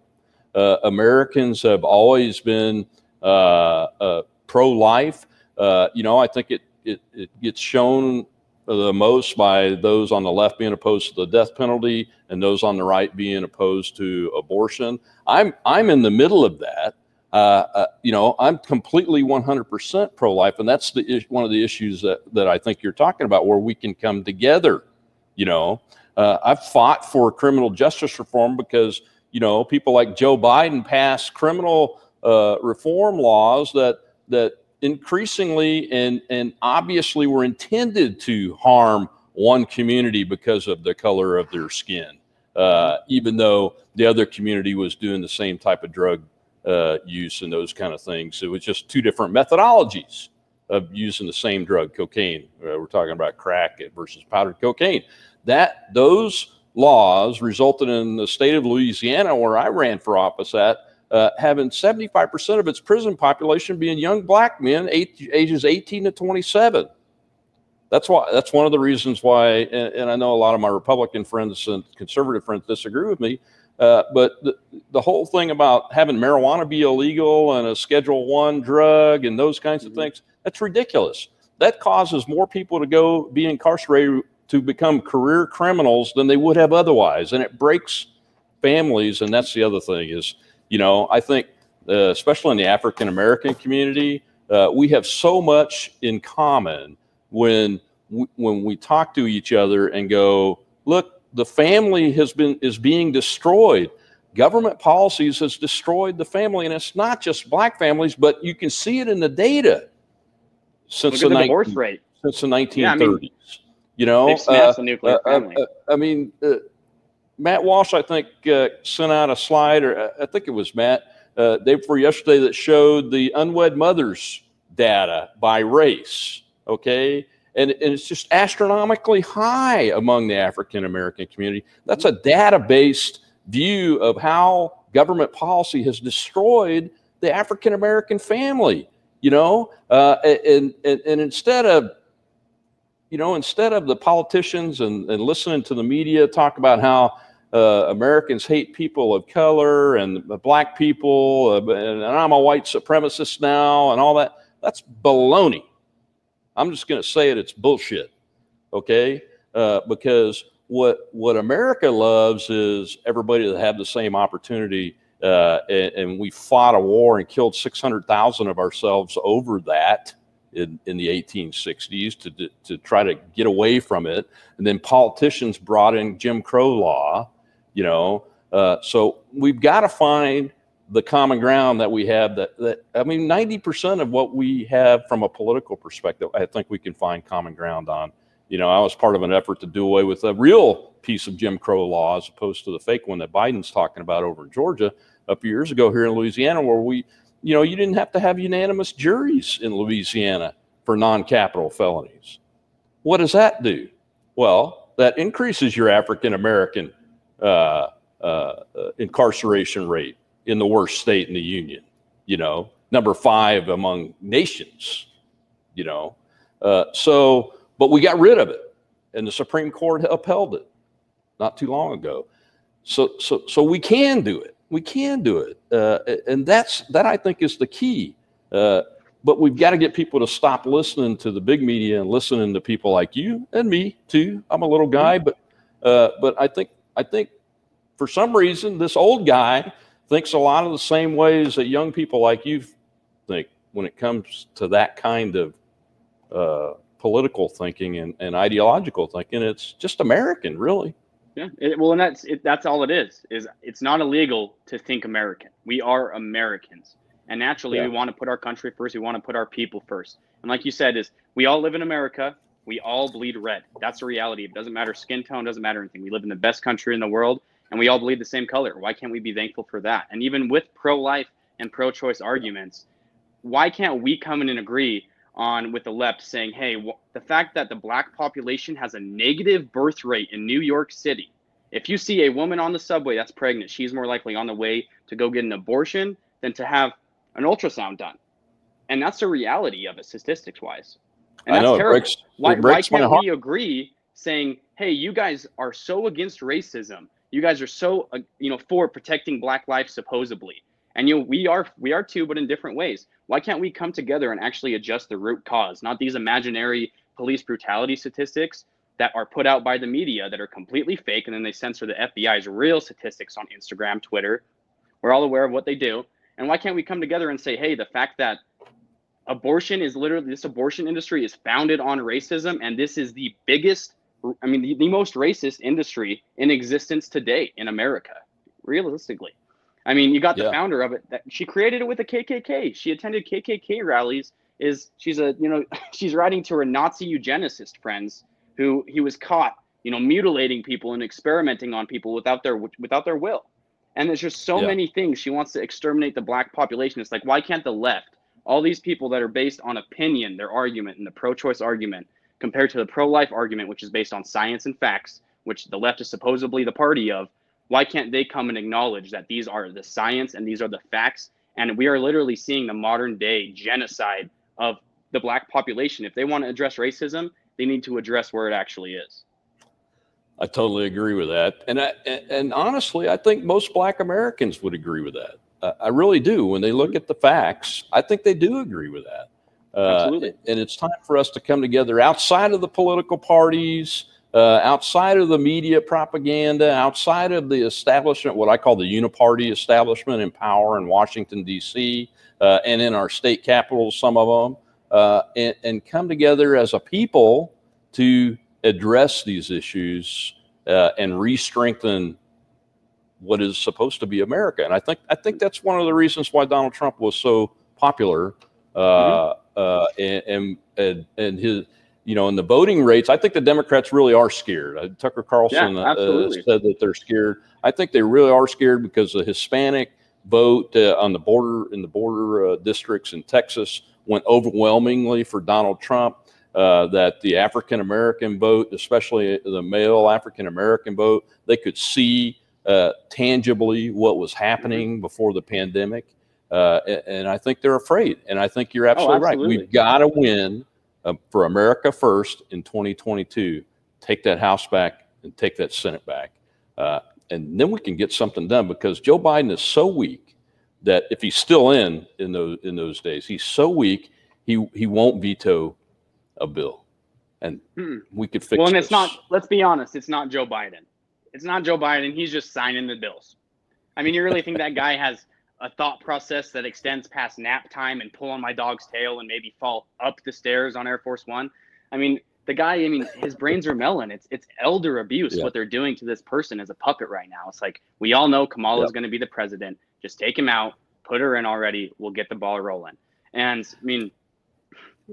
uh, Americans have always been uh, uh, pro-life. Uh, you know, I think it, it it gets shown the most by those on the left being opposed to the death penalty and those on the right being opposed to abortion. I'm I'm in the middle of that. Uh, uh, you know, I'm completely 100% pro-life, and that's the one of the issues that that I think you're talking about, where we can come together. You know, uh, I've fought for criminal justice reform because you know people like Joe Biden passed criminal uh, reform laws that that increasingly and and obviously were intended to harm one community because of the color of their skin, uh, even though the other community was doing the same type of drug uh, use and those kind of things. It was just two different methodologies of using the same drug, cocaine. Uh, we're talking about crack versus powdered cocaine. That those laws resulted in the state of Louisiana, where I ran for office at, uh, having 75% of its prison population being young black men, eight, ages 18 to 27. That's why. That's one of the reasons why. And, and, I know a lot of my Republican friends and conservative friends disagree with me. Uh, but the, the whole thing about having marijuana be illegal and a Schedule One drug and those kinds of mm-hmm. things, that's ridiculous. That causes more people to go be incarcerated to become career criminals than they would have otherwise, and it breaks families. And that's the other thing is, you know, I think uh, especially in the African American community, uh, we have so much in common when we, when we talk to each other and go, look, the family has been is being destroyed. Government policies has destroyed the family, and it's not just black families, but you can see it in the data since the, the divorce rate since the 1930s. Yeah, I mean, you know, uh, nuclear uh family. Uh, I mean, uh, Matt Walsh, I think, uh, sent out a slide, or I think it was Matt, day before yesterday, that showed the unwed mothers data by race. Okay, and, and it's just astronomically high among the African American community. That's a data based view of how government policy has destroyed the African American family. You know, uh, and, and and instead of you know, instead of the politicians and, and listening to the media talk about how uh, Americans hate people of color and black people, uh, and I'm a white supremacist now, and all that, that's baloney. I'm just going to say it. It's bullshit. Okay, uh, because what what America loves is everybody to have the same opportunity. Uh, and, and, we fought a war and killed 600,000 of ourselves over that in, in the 1860s to, to try to get away from it. And then politicians brought in Jim Crow law, you know. Uh, so we've got to find the common ground that we have that, that I mean, 90% of what we have from a political perspective, I think we can find common ground on. You know, I was part of an effort to do away with a real piece of Jim Crow law as opposed to the fake one that Biden's talking about over in Georgia a few years ago here in Louisiana, where we, you know, you didn't have to have unanimous juries in Louisiana for non capital felonies. What does that do? Well, that increases your African American uh, uh, uh, incarceration rate in the worst state in the union, you know, number five among nations, you know. Uh, so, but we got rid of it, and the Supreme Court upheld it not too long ago. So, so, so we can do it. We can do it, uh, and that's that. I think is the key. Uh, but we've got to get people to stop listening to the big media and listening to people like you and me too. I'm a little guy, but uh, but I think I think for some reason this old guy thinks a lot of the same ways that young people like you think when it comes to that kind of uh, political thinking and, and ideological thinking. It's just American, really. Yeah. It, well, and that's it, that's all it is. Is it's not illegal to think American. We are Americans, and naturally, yeah. we want to put our country first. We want to put our people first. And like you said, is we all live in America. We all bleed red. That's the reality. It doesn't matter skin tone. Doesn't matter anything. We live in the best country in the world, and we all bleed the same color. Why can't we be thankful for that? And even with pro life and pro choice arguments, why can't we come in and agree on with the left saying, hey, w- the fact that the black population has a negative birth rate in New York City, if you see a woman on the subway that's pregnant, she's more likely on the way to go get an abortion than to have an ultrasound done. And that's the reality of it, statistics wise. And that's I know, terrible. Breaks, why, why can't we agree saying, hey, you guys are so against racism You guys are so uh, you know for protecting black life supposedly. And you know, we are we are too, but in different ways. Why can't we come together and actually adjust the root cause, not these imaginary police brutality statistics that are put out by the media that are completely fake, and then they censor the FBI's real statistics on Instagram, Twitter. We're all aware of what they do. And why can't we come together and say, hey, the fact that abortion is literally this abortion industry is founded on racism, and this is the biggest, I mean, the, the most racist industry in existence today in America, realistically. I mean, you got the yeah. founder of it. That she created it with the KKK. She attended KKK rallies. Is she's a you know (laughs) she's writing to her Nazi eugenicist friends who he was caught you know mutilating people and experimenting on people without their without their will. And there's just so yeah. many things she wants to exterminate the black population. It's like why can't the left, all these people that are based on opinion, their argument and the pro-choice argument, compared to the pro-life argument, which is based on science and facts, which the left is supposedly the party of, why can't they come and acknowledge that these are the science and these are the facts? And we are literally seeing the modern day genocide of the black population. If they want to address racism they need to address where it actually is. I totally agree with that. And I, and honestly i think most black americans would agree with that. I really do. When they look mm-hmm. at the facts i think they do agree with that Absolutely. and it's time for us to come together outside of the political parties uh, outside of the media propaganda, outside of the establishment, what I call the uniparty establishment in power in Washington, D.C., uh, and in our state capitals, some of them, uh, and, and, come together as a people to address these issues uh, and re strengthen what is supposed to be America. And I think, I think that's one of the reasons why Donald Trump was so popular uh, mm-hmm. Uh, and, and, and his you know, in the voting rates, I think the Democrats really are scared. Uh, Tucker Carlson yeah, uh, said that they're scared. I think they really are scared because the Hispanic vote uh, on the border in the border uh, districts in Texas went overwhelmingly for Donald Trump. Uh, that the African American vote, especially the male African American vote, they could see uh, tangibly what was happening mm-hmm. before the pandemic. And, and, I think they're afraid. And I think you're absolutely, oh, absolutely. right. We've got to win uh, for America First in 2022, take that House back and take that Senate back. Uh, and then we can get something done because Joe Biden is so weak that if he's still in in those in those days, he's so weak he he won't veto a bill, and hmm we could fix. Well, and this. it's not. Let's be honest. It's not Joe Biden. It's not Joe Biden. He's just signing the bills. I mean, you really think that guy has a thought process that extends past nap time and pull on my dog's tail and maybe fall up the stairs on Air Force One. I mean, the guy, I mean, his brains are melon. It's it's elder abuse yeah. what they're doing to this person as a puppet right now. It's like we all know Kamala is going to be the president. Just take him out, put her in already. We'll get the ball rolling. And I mean,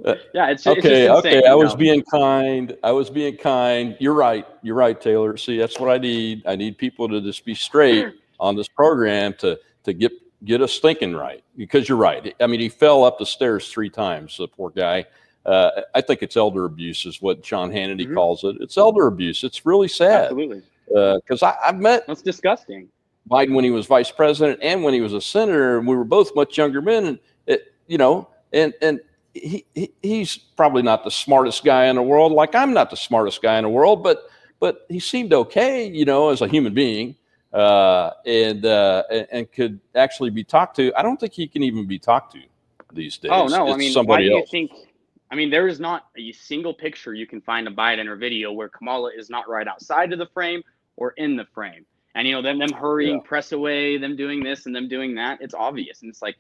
uh, yeah, it's okay. It's okay, I was being kind. I was being kind. You're right. You're right, Tayler. See, that's what I need. I need people to just be straight (clears throat) on this program to to get get us thinking right because you're right. I mean, he fell up the stairs three times, the poor guy. Uh, I think it's elder abuse, is what Sean Hannity mm-hmm. calls it. It's elder abuse. It's really sad. Absolutely. Because uh, I've met. That's disgusting. Biden when he was vice president and when he was a senator, and we were both much younger men, and it, you know, and and he, he he's probably not the smartest guy in the world. Like I'm not the smartest guy in the world, but but he seemed okay, you know, as a human being uh, and, uh, and could actually be talked to. I don't think he can even be talked to these days. Oh no, it's I mean, why do you else. think? I mean, there is not a single picture you can find of Biden or video where Kamala is not right outside of the frame or in the frame. And you know, them them hurrying yeah. press away, them doing this and them doing that. It's obvious, and it's like,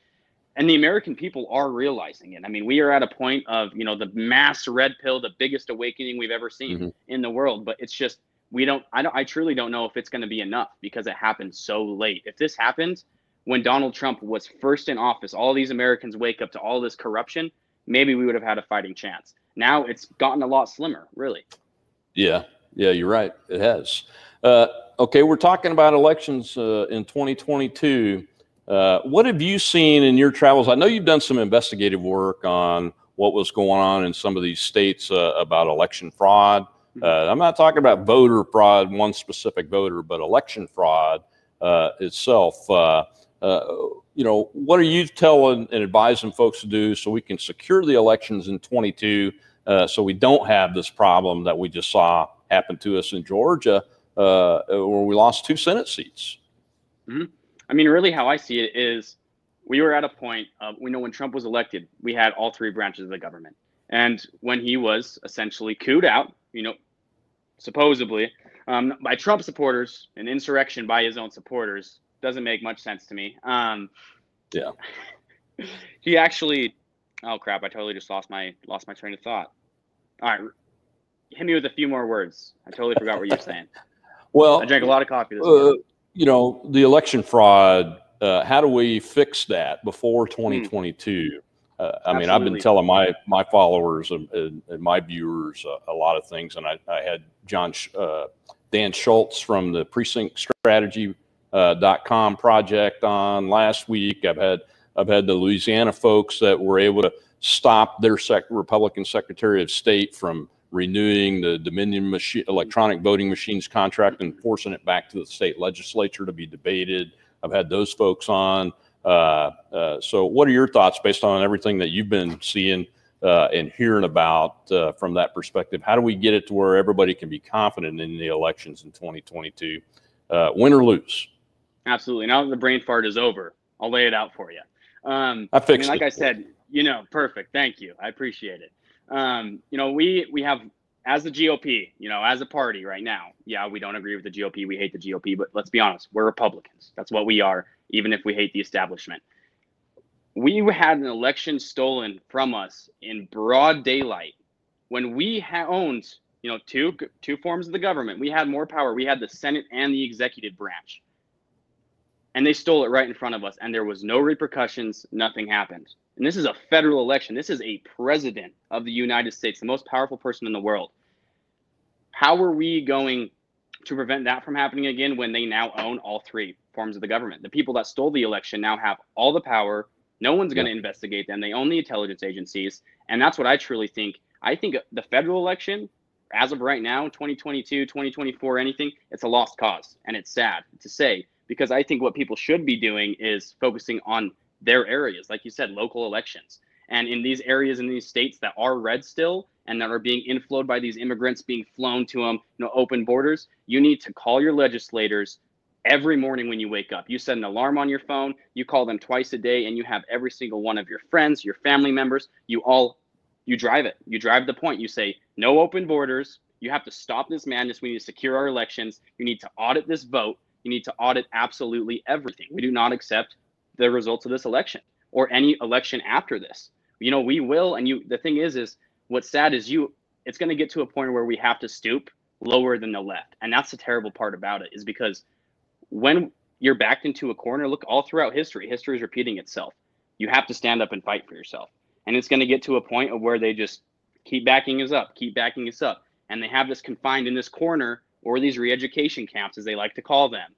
and the American people are realizing it. I mean, we are at a point of you know the mass red pill, the biggest awakening we've ever seen mm-hmm. in the world. But it's just we don't i don't i truly don't know if it's going to be enough because it happened so late. If this happened when donald trump was first in office all these americans wake up to all this corruption maybe we would have had a fighting chance. Now it's gotten a lot slimmer really. Yeah yeah you're right it has. Uh, okay we're talking about elections uh, in 2022 uh, what have you seen in your travels? I know you've done some investigative work on what was going on in some of these states uh, about election fraud uh, I'm not talking about voter fraud, one specific voter, but election fraud uh, itself. Uh, uh, you know, what are you telling and advising folks to do so we can secure the elections in 22 uh, so we don't have this problem that we just saw happen to us in Georgia uh, where we lost two Senate seats. I mean, really, how I see it is we were at a point we know when Trump was elected, we had all three branches of the government. And when he was essentially cooed out, you know, supposedly um, by Trump supporters, an insurrection by his own supporters, doesn't make much sense to me. Um, Yeah. (laughs) he actually, oh crap! I totally just lost my lost my train of thought. All right, hit me with a few more words. I totally forgot what you were saying. (laughs) Well, I drank a lot of coffee this uh, you know, the election fraud. Uh, how do we fix that before 2022? Uh, I mean, I've been Absolutely. telling my my followers and, and, and my viewers uh, a lot of things, and I, I had John uh, Dan Schultz from the Precinct Strategy uh, dot com project on last week. I've had I've had the Louisiana folks that were able to stop their sec- Republican Secretary of State from renewing the Dominion machine, electronic voting machines contract and forcing it back to the state legislature to be debated. I've had those folks on. Uh, uh, so, what are your thoughts based on everything that you've been seeing uh, and hearing about uh, from that perspective? How do we get it to where everybody can be confident in the elections in 2022, uh, win or lose? Absolutely. Now that the brain fart is over, I'll lay it out for you. Um, I I mean, like it. I said, you know, perfect. Thank you. I appreciate it. Um, you know, we we have as the GOP, you know, as a party right now. Yeah, we don't agree with the GOP. We hate the GOP, but let's be honest, we're Republicans. That's what we are, even if we hate the establishment. We had an election stolen from us in broad daylight when we ha- owned, you know, two two forms of the government. We had more power. We had the Senate and the executive branch and they stole it right in front of us and there was no repercussions nothing happened and this is a federal election this is a president of the united states the most powerful person in the world how are we going to prevent that from happening again when they now own all three forms of the government. The people that stole the election now have all the power. No one's going to investigate them. They own the intelligence agencies. And that's what i truly think. I think the federal election as of right now 2022 2024 anything it's a lost cause. And it's sad to say because I think what people should be doing is focusing on their areas, like you said, local elections. And in these areas in these states that are red still and that are being inflowed by these immigrants being flown to them, you know, open borders, you need to call your legislators every morning when you wake up. You set an alarm on your phone, you call them twice a day, and you have every single one of your friends, your family members, you all you drive it. You drive the point. You say, no open borders. You have to stop this madness. We need to secure our elections. You need to audit this vote. You need to audit absolutely everything. We do not accept the results of this election or any election after this. You know, we will. And you, the thing is, is what's sad is you, it's going to get to a point where we have to stoop lower than the left. And that's the terrible part about it is because when you're backed into a corner, look all throughout history, history is repeating itself. You have to stand up and fight for yourself. And it's going to get to a point of where they just keep backing us up, keep backing us up. And they have us confined in this corner or these re-education camps, as they like to call them.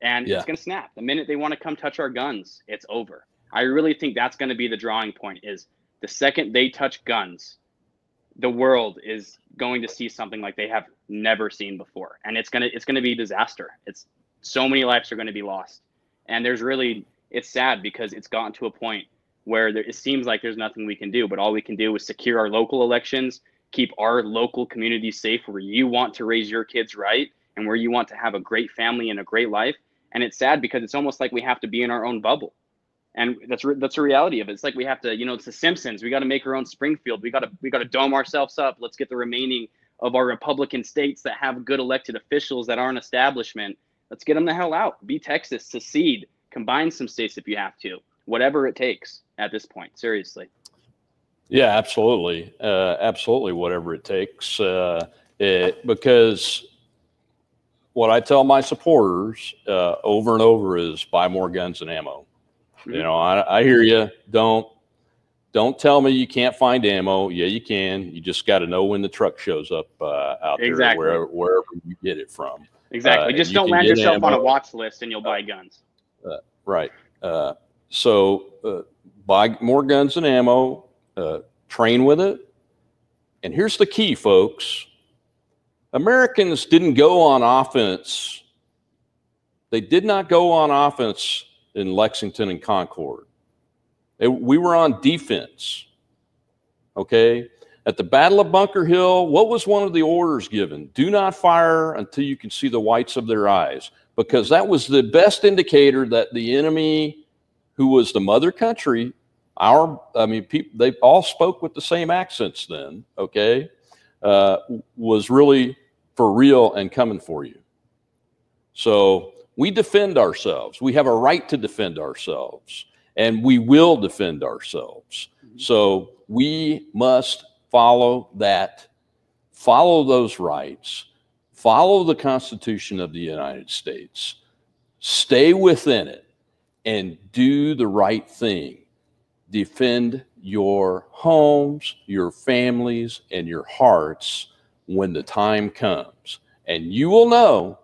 And Yeah. it's going to snap. The minute they want to come touch our guns, it's over. I really think that's going to be the drawing point is the second they touch guns, the world is going to see something like they have never seen before. And it's going to it's going to be disaster. It's so many lives are going to be lost. And there's really it's sad because it's gotten to a point where there, it seems like there's nothing we can do, but all we can do is secure our local elections, keep our local communities safe where you want to raise your kids right and where you want to have a great family and a great life. And it's sad because it's almost like we have to be in our own bubble. And that's re- that's the reality of it. It's like we have to, you know, it's the Simpsons. We got to make our own Springfield. We got to we got to dome ourselves up. Let's get the remaining of our Republican states that have good elected officials that aren't establishment. Let's get them the hell out. Be Texas, secede, combine some states if you have to. Whatever it takes at this point. Seriously. Yeah, absolutely, uh, absolutely. Whatever it takes, uh, it, because what I tell my supporters uh, over and over is buy more guns and ammo. You Mhm. know, I, I hear you. Don't don't tell me you can't find ammo. Yeah, you can. You just got to know when the truck shows up uh, out there, Exactly. wherever wherever you get it from. Exactly. Uh, Just don't land yourself on a watch list and you'll buy guns. Right. Uh, so uh, buy more guns and ammo, uh, train with it. And here's the key, folks Americans didn't go on offense. They did not go on offense in Lexington and Concord. They- we were on defense. Okay. At the Battle of Bunker Hill, what was one of the orders given? Do not fire until you can see the whites of their eyes, because that was the best indicator that the enemy, who was the mother country, our, I mean, people, they all spoke with the same accents then, okay, uh, was really for real and coming for you. So we defend ourselves. We have a right to defend ourselves, and we will defend ourselves. Mm-hmm. So we must follow that, follow those rights, follow the Constitution of the United States, stay within it, and do the right thing. Defend your homes, your families, and your hearts when the time comes. And you will know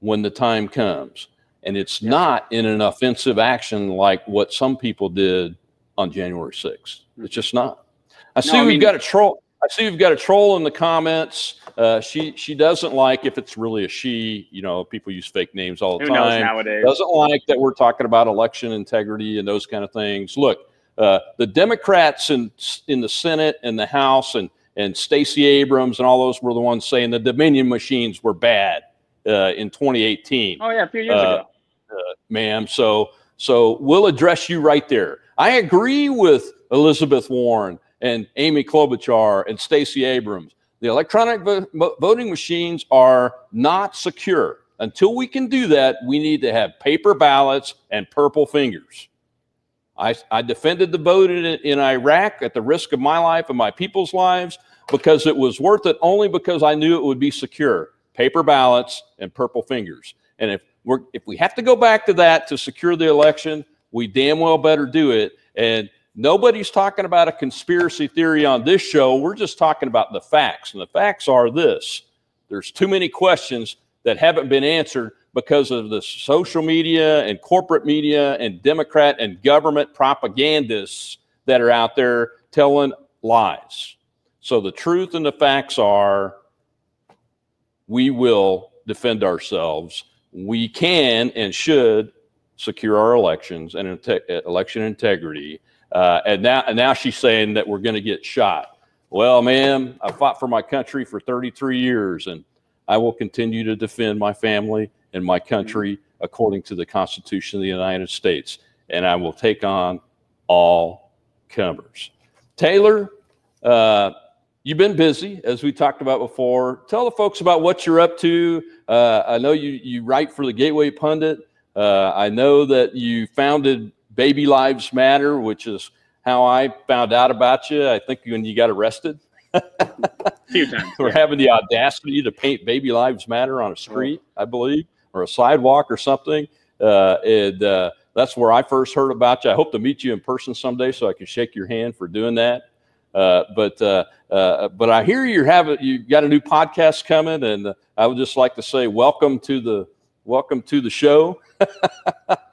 when the time comes. And it's yeah. not in an offensive action like what some people did on January 6th. It's just not. I see no, I mean, we've got a troll. I see we've got a troll in the comments. Uh, she she doesn't like if it's really a she. You know, people use fake names all the Who time. nowadays? Doesn't like that we're talking about election integrity and those kind of things. Look, uh, the Democrats in in the Senate and the House and and Stacey Abrams and all those were the ones saying the Dominion machines were bad uh, in 2018. Oh yeah, a few years uh, ago, uh, ma'am. So so we'll address you right there. I agree with Elizabeth Warren and Amy Klobuchar and Stacey Abrams. The electronic vo- voting machines are not secure. Until we can do that, we need to have paper ballots and purple fingers. I, I defended the vote in, in Iraq at the risk of my life and my people's lives because it was worth it only because I knew it would be secure paper ballots and purple fingers. And if we're if we have to go back to that to secure the election, we damn well better do it. And nobody's talking about a conspiracy theory on this show. We're just talking about the facts. And the facts are this. There's too many questions that haven't been answered because of the social media and corporate media and Democrat and government propagandists that are out there telling lies. So the truth and the facts are we will defend ourselves. We can and should secure our elections and election integrity. Uh, and now, and now she's saying that we're going to get shot. Well, ma'am, I fought for my country for 33 years, and I will continue to defend my family and my country according to the Constitution of the United States. And I will take on all comers. Tayler, uh, You've been busy, as we talked about before. Tell the folks about what you're up to. Uh, I know you, you write for the Gateway Pundit. Uh, I know that you founded Baby Lives Matter, which is how I found out about you. I think when you got arrested. (laughs) few times. (laughs) We're yeah. having the audacity to paint Baby Lives Matter on a street, I believe, or a sidewalk or something. Uh, and uh, that's where I first heard about you. I hope to meet you in person someday so I can shake your hand for doing that. Uh, but uh, uh, but I hear you have you got a new podcast coming, and I would just like to say welcome to the welcome to the show. (laughs)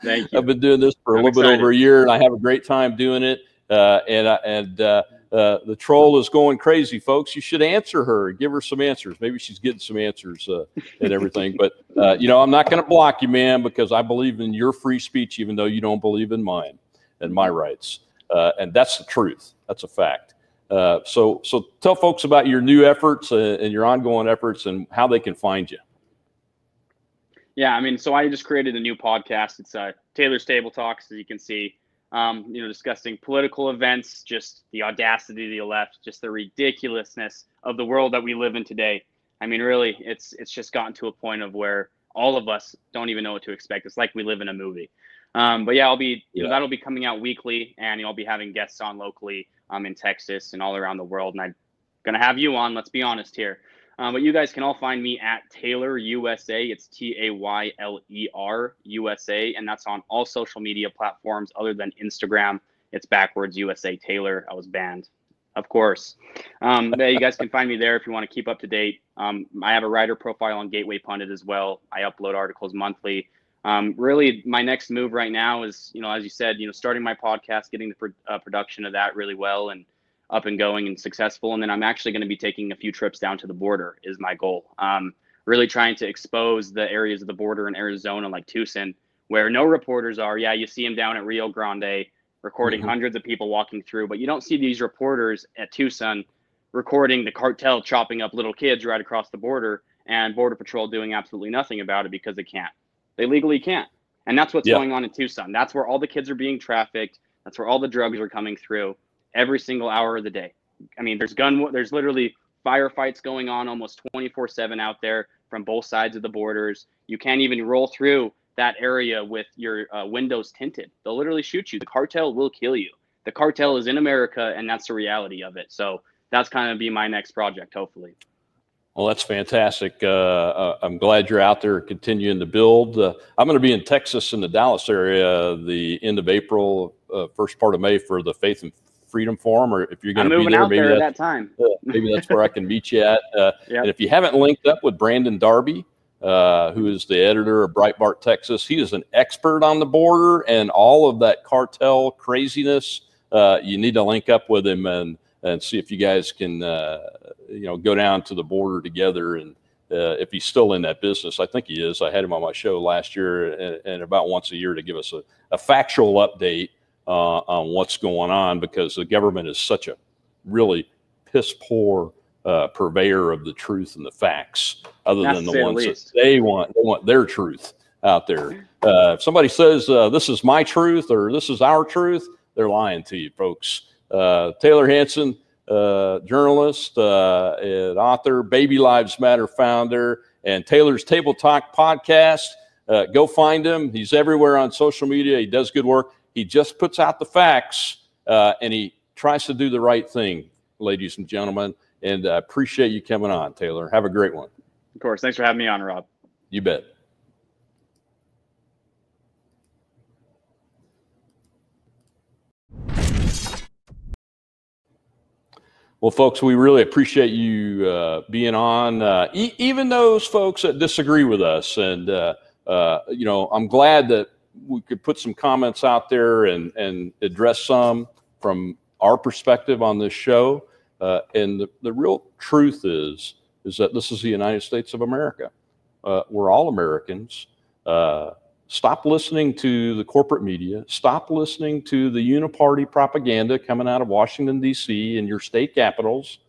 Thank you. I've been doing this for I'm a little excited. bit over a year, and I have a great time doing it. Uh, and and uh, uh, the troll is going crazy, folks. You should answer her, give her some answers. Maybe she's getting some answers and everything. but you know, I'm not going to block you, man, because I believe in your free speech, even though you don't believe in mine and my rights. and that's the truth. That's a fact. Uh, so, so tell folks about your new efforts uh, and your ongoing efforts and how they can find you. Yeah, I mean, so I just created a new podcast. It's uh, Tayler's Table Talks, as you can see. Um, you know, discussing political events, just the audacity of the left, just the ridiculousness of the world that we live in today. I mean, really, it's it's just gotten to a point of where all of us don't even know what to expect. It's like we live in a movie. Um, but yeah, I'll be you yeah. know that'll be coming out weekly, and I'll be having guests on locally um, in Texas and all around the world. And I'm gonna have you on. Let's be honest here. Um, but you guys can all find me at Tayler USA. It's T A Y L E R USA, and that's on all social media platforms other than Instagram. It's backwards USA Tayler. I was banned, of course. Um, you guys can find me there if you want to keep up to date. Um, I have a writer profile on Gateway Pundit as well. I upload articles monthly. Um, really, my next move right now is, you know, as you said, you know, starting my podcast, getting the uh, production of that really well and up and going and successful. And then I'm actually going to be taking a few trips down to the border is my goal. Um, really trying to expose the areas of the border in Arizona, like Tucson, where no reporters are. Yeah, you see them down at Rio Grande recording mm-hmm. hundreds of people walking through, but you don't see these reporters at Tucson recording the cartel chopping up little kids right across the border and Border Patrol doing absolutely nothing about it because they can't. They legally can't. And that's what's Yeah. going on in Tucson. That's where all the kids are being trafficked. That's where all the drugs are coming through every single hour of the day. I mean, there's gun, there's literally firefights going on almost 24 7 out there from both sides of the borders. You can't even roll through that area with your uh, windows tinted. They'll literally shoot you. The cartel will kill you. The cartel is in America, and that's the reality of it. So that's kind of be my next project, hopefully. Well, that's fantastic. Uh, uh, I'm glad you're out there continuing to build. Uh, I'm going to be in Texas in the Dallas area the end of April, uh, first part of May for the Faith and Freedom Forum. Or if you're going to be there, maybe there at that time. (laughs) uh, maybe that's where I can meet you at. Uh, (laughs) Yep. And if you haven't linked up with Brandon Darby, uh, who is the editor of Breitbart Texas, he is an expert on the border and all of that cartel craziness. Uh, you need to link up with him and and see if you guys can uh, you know go down to the border together and uh, if he's still in that business i think he is i had him on my show last year and, and about once a year to give us a, a factual update uh, on what's going on because the government is such a really piss poor uh, purveyor of the truth and the facts other Not than the ones that they want they want their truth out there uh, if somebody says uh, this is my truth or this is our truth they're lying to you folks uh, Tayler Hansen, uh, journalist uh, and author, Baby Lives Matter founder, and Tayler's Table Talk podcast. Uh, go find him. He's everywhere on social media. He does good work. He just puts out the facts uh, and he tries to do the right thing, ladies and gentlemen. And I appreciate you coming on, Tayler. Have a great one. Of course. Thanks for having me on, Rob. You bet. Well, folks, we really appreciate you uh, being on, uh, e- even those folks that disagree with us. And, uh, uh, you know, I'm glad that we could put some comments out there and, and address some from our perspective on this show. Uh, and the, the real truth is, is that this is the United States of America. Uh, we're all Americans. Uh, stop listening to the corporate media. Stop listening to the uniparty propaganda coming out of Washington, D.C. and your state capitals,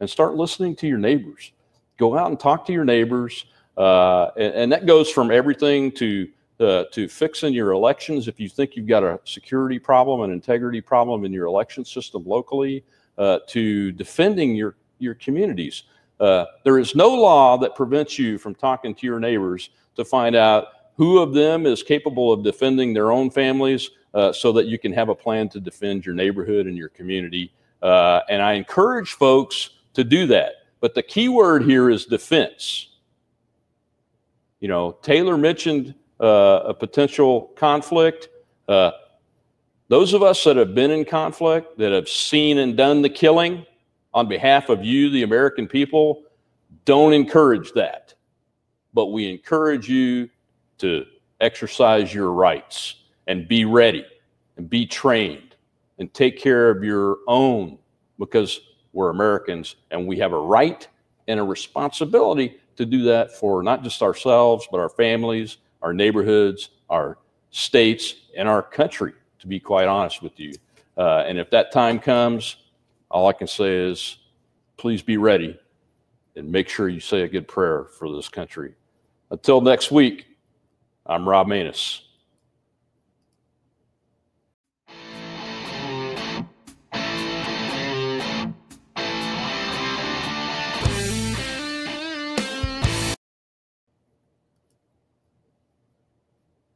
and start listening to your neighbors. Go out and talk to your neighbors. Uh, and, and that goes from everything to uh, to fixing your elections. If you think you've got a security problem, an integrity problem in your election system locally, uh, to defending your your communities. Uh, there is no law that prevents you from talking to your neighbors to find out who of them is capable of defending their own families uh, so that you can have a plan to defend your neighborhood and your community. Uh, and I encourage folks to do that. But the key word here is defense. You know, Tayler mentioned a potential conflict. Uh, those of us that have been in conflict, that have seen and done the killing on behalf of you, the American people, don't encourage that. But we encourage you to exercise your rights and be ready and be trained and take care of your own because we're Americans and we have a right and a responsibility to do that for not just ourselves, but our families, our neighborhoods, our states, and our country, to be quite honest with you. Uh, and if that time comes, all I can say is please be ready and make sure you say a good prayer for this country. Until next week, I'm Rob Maness.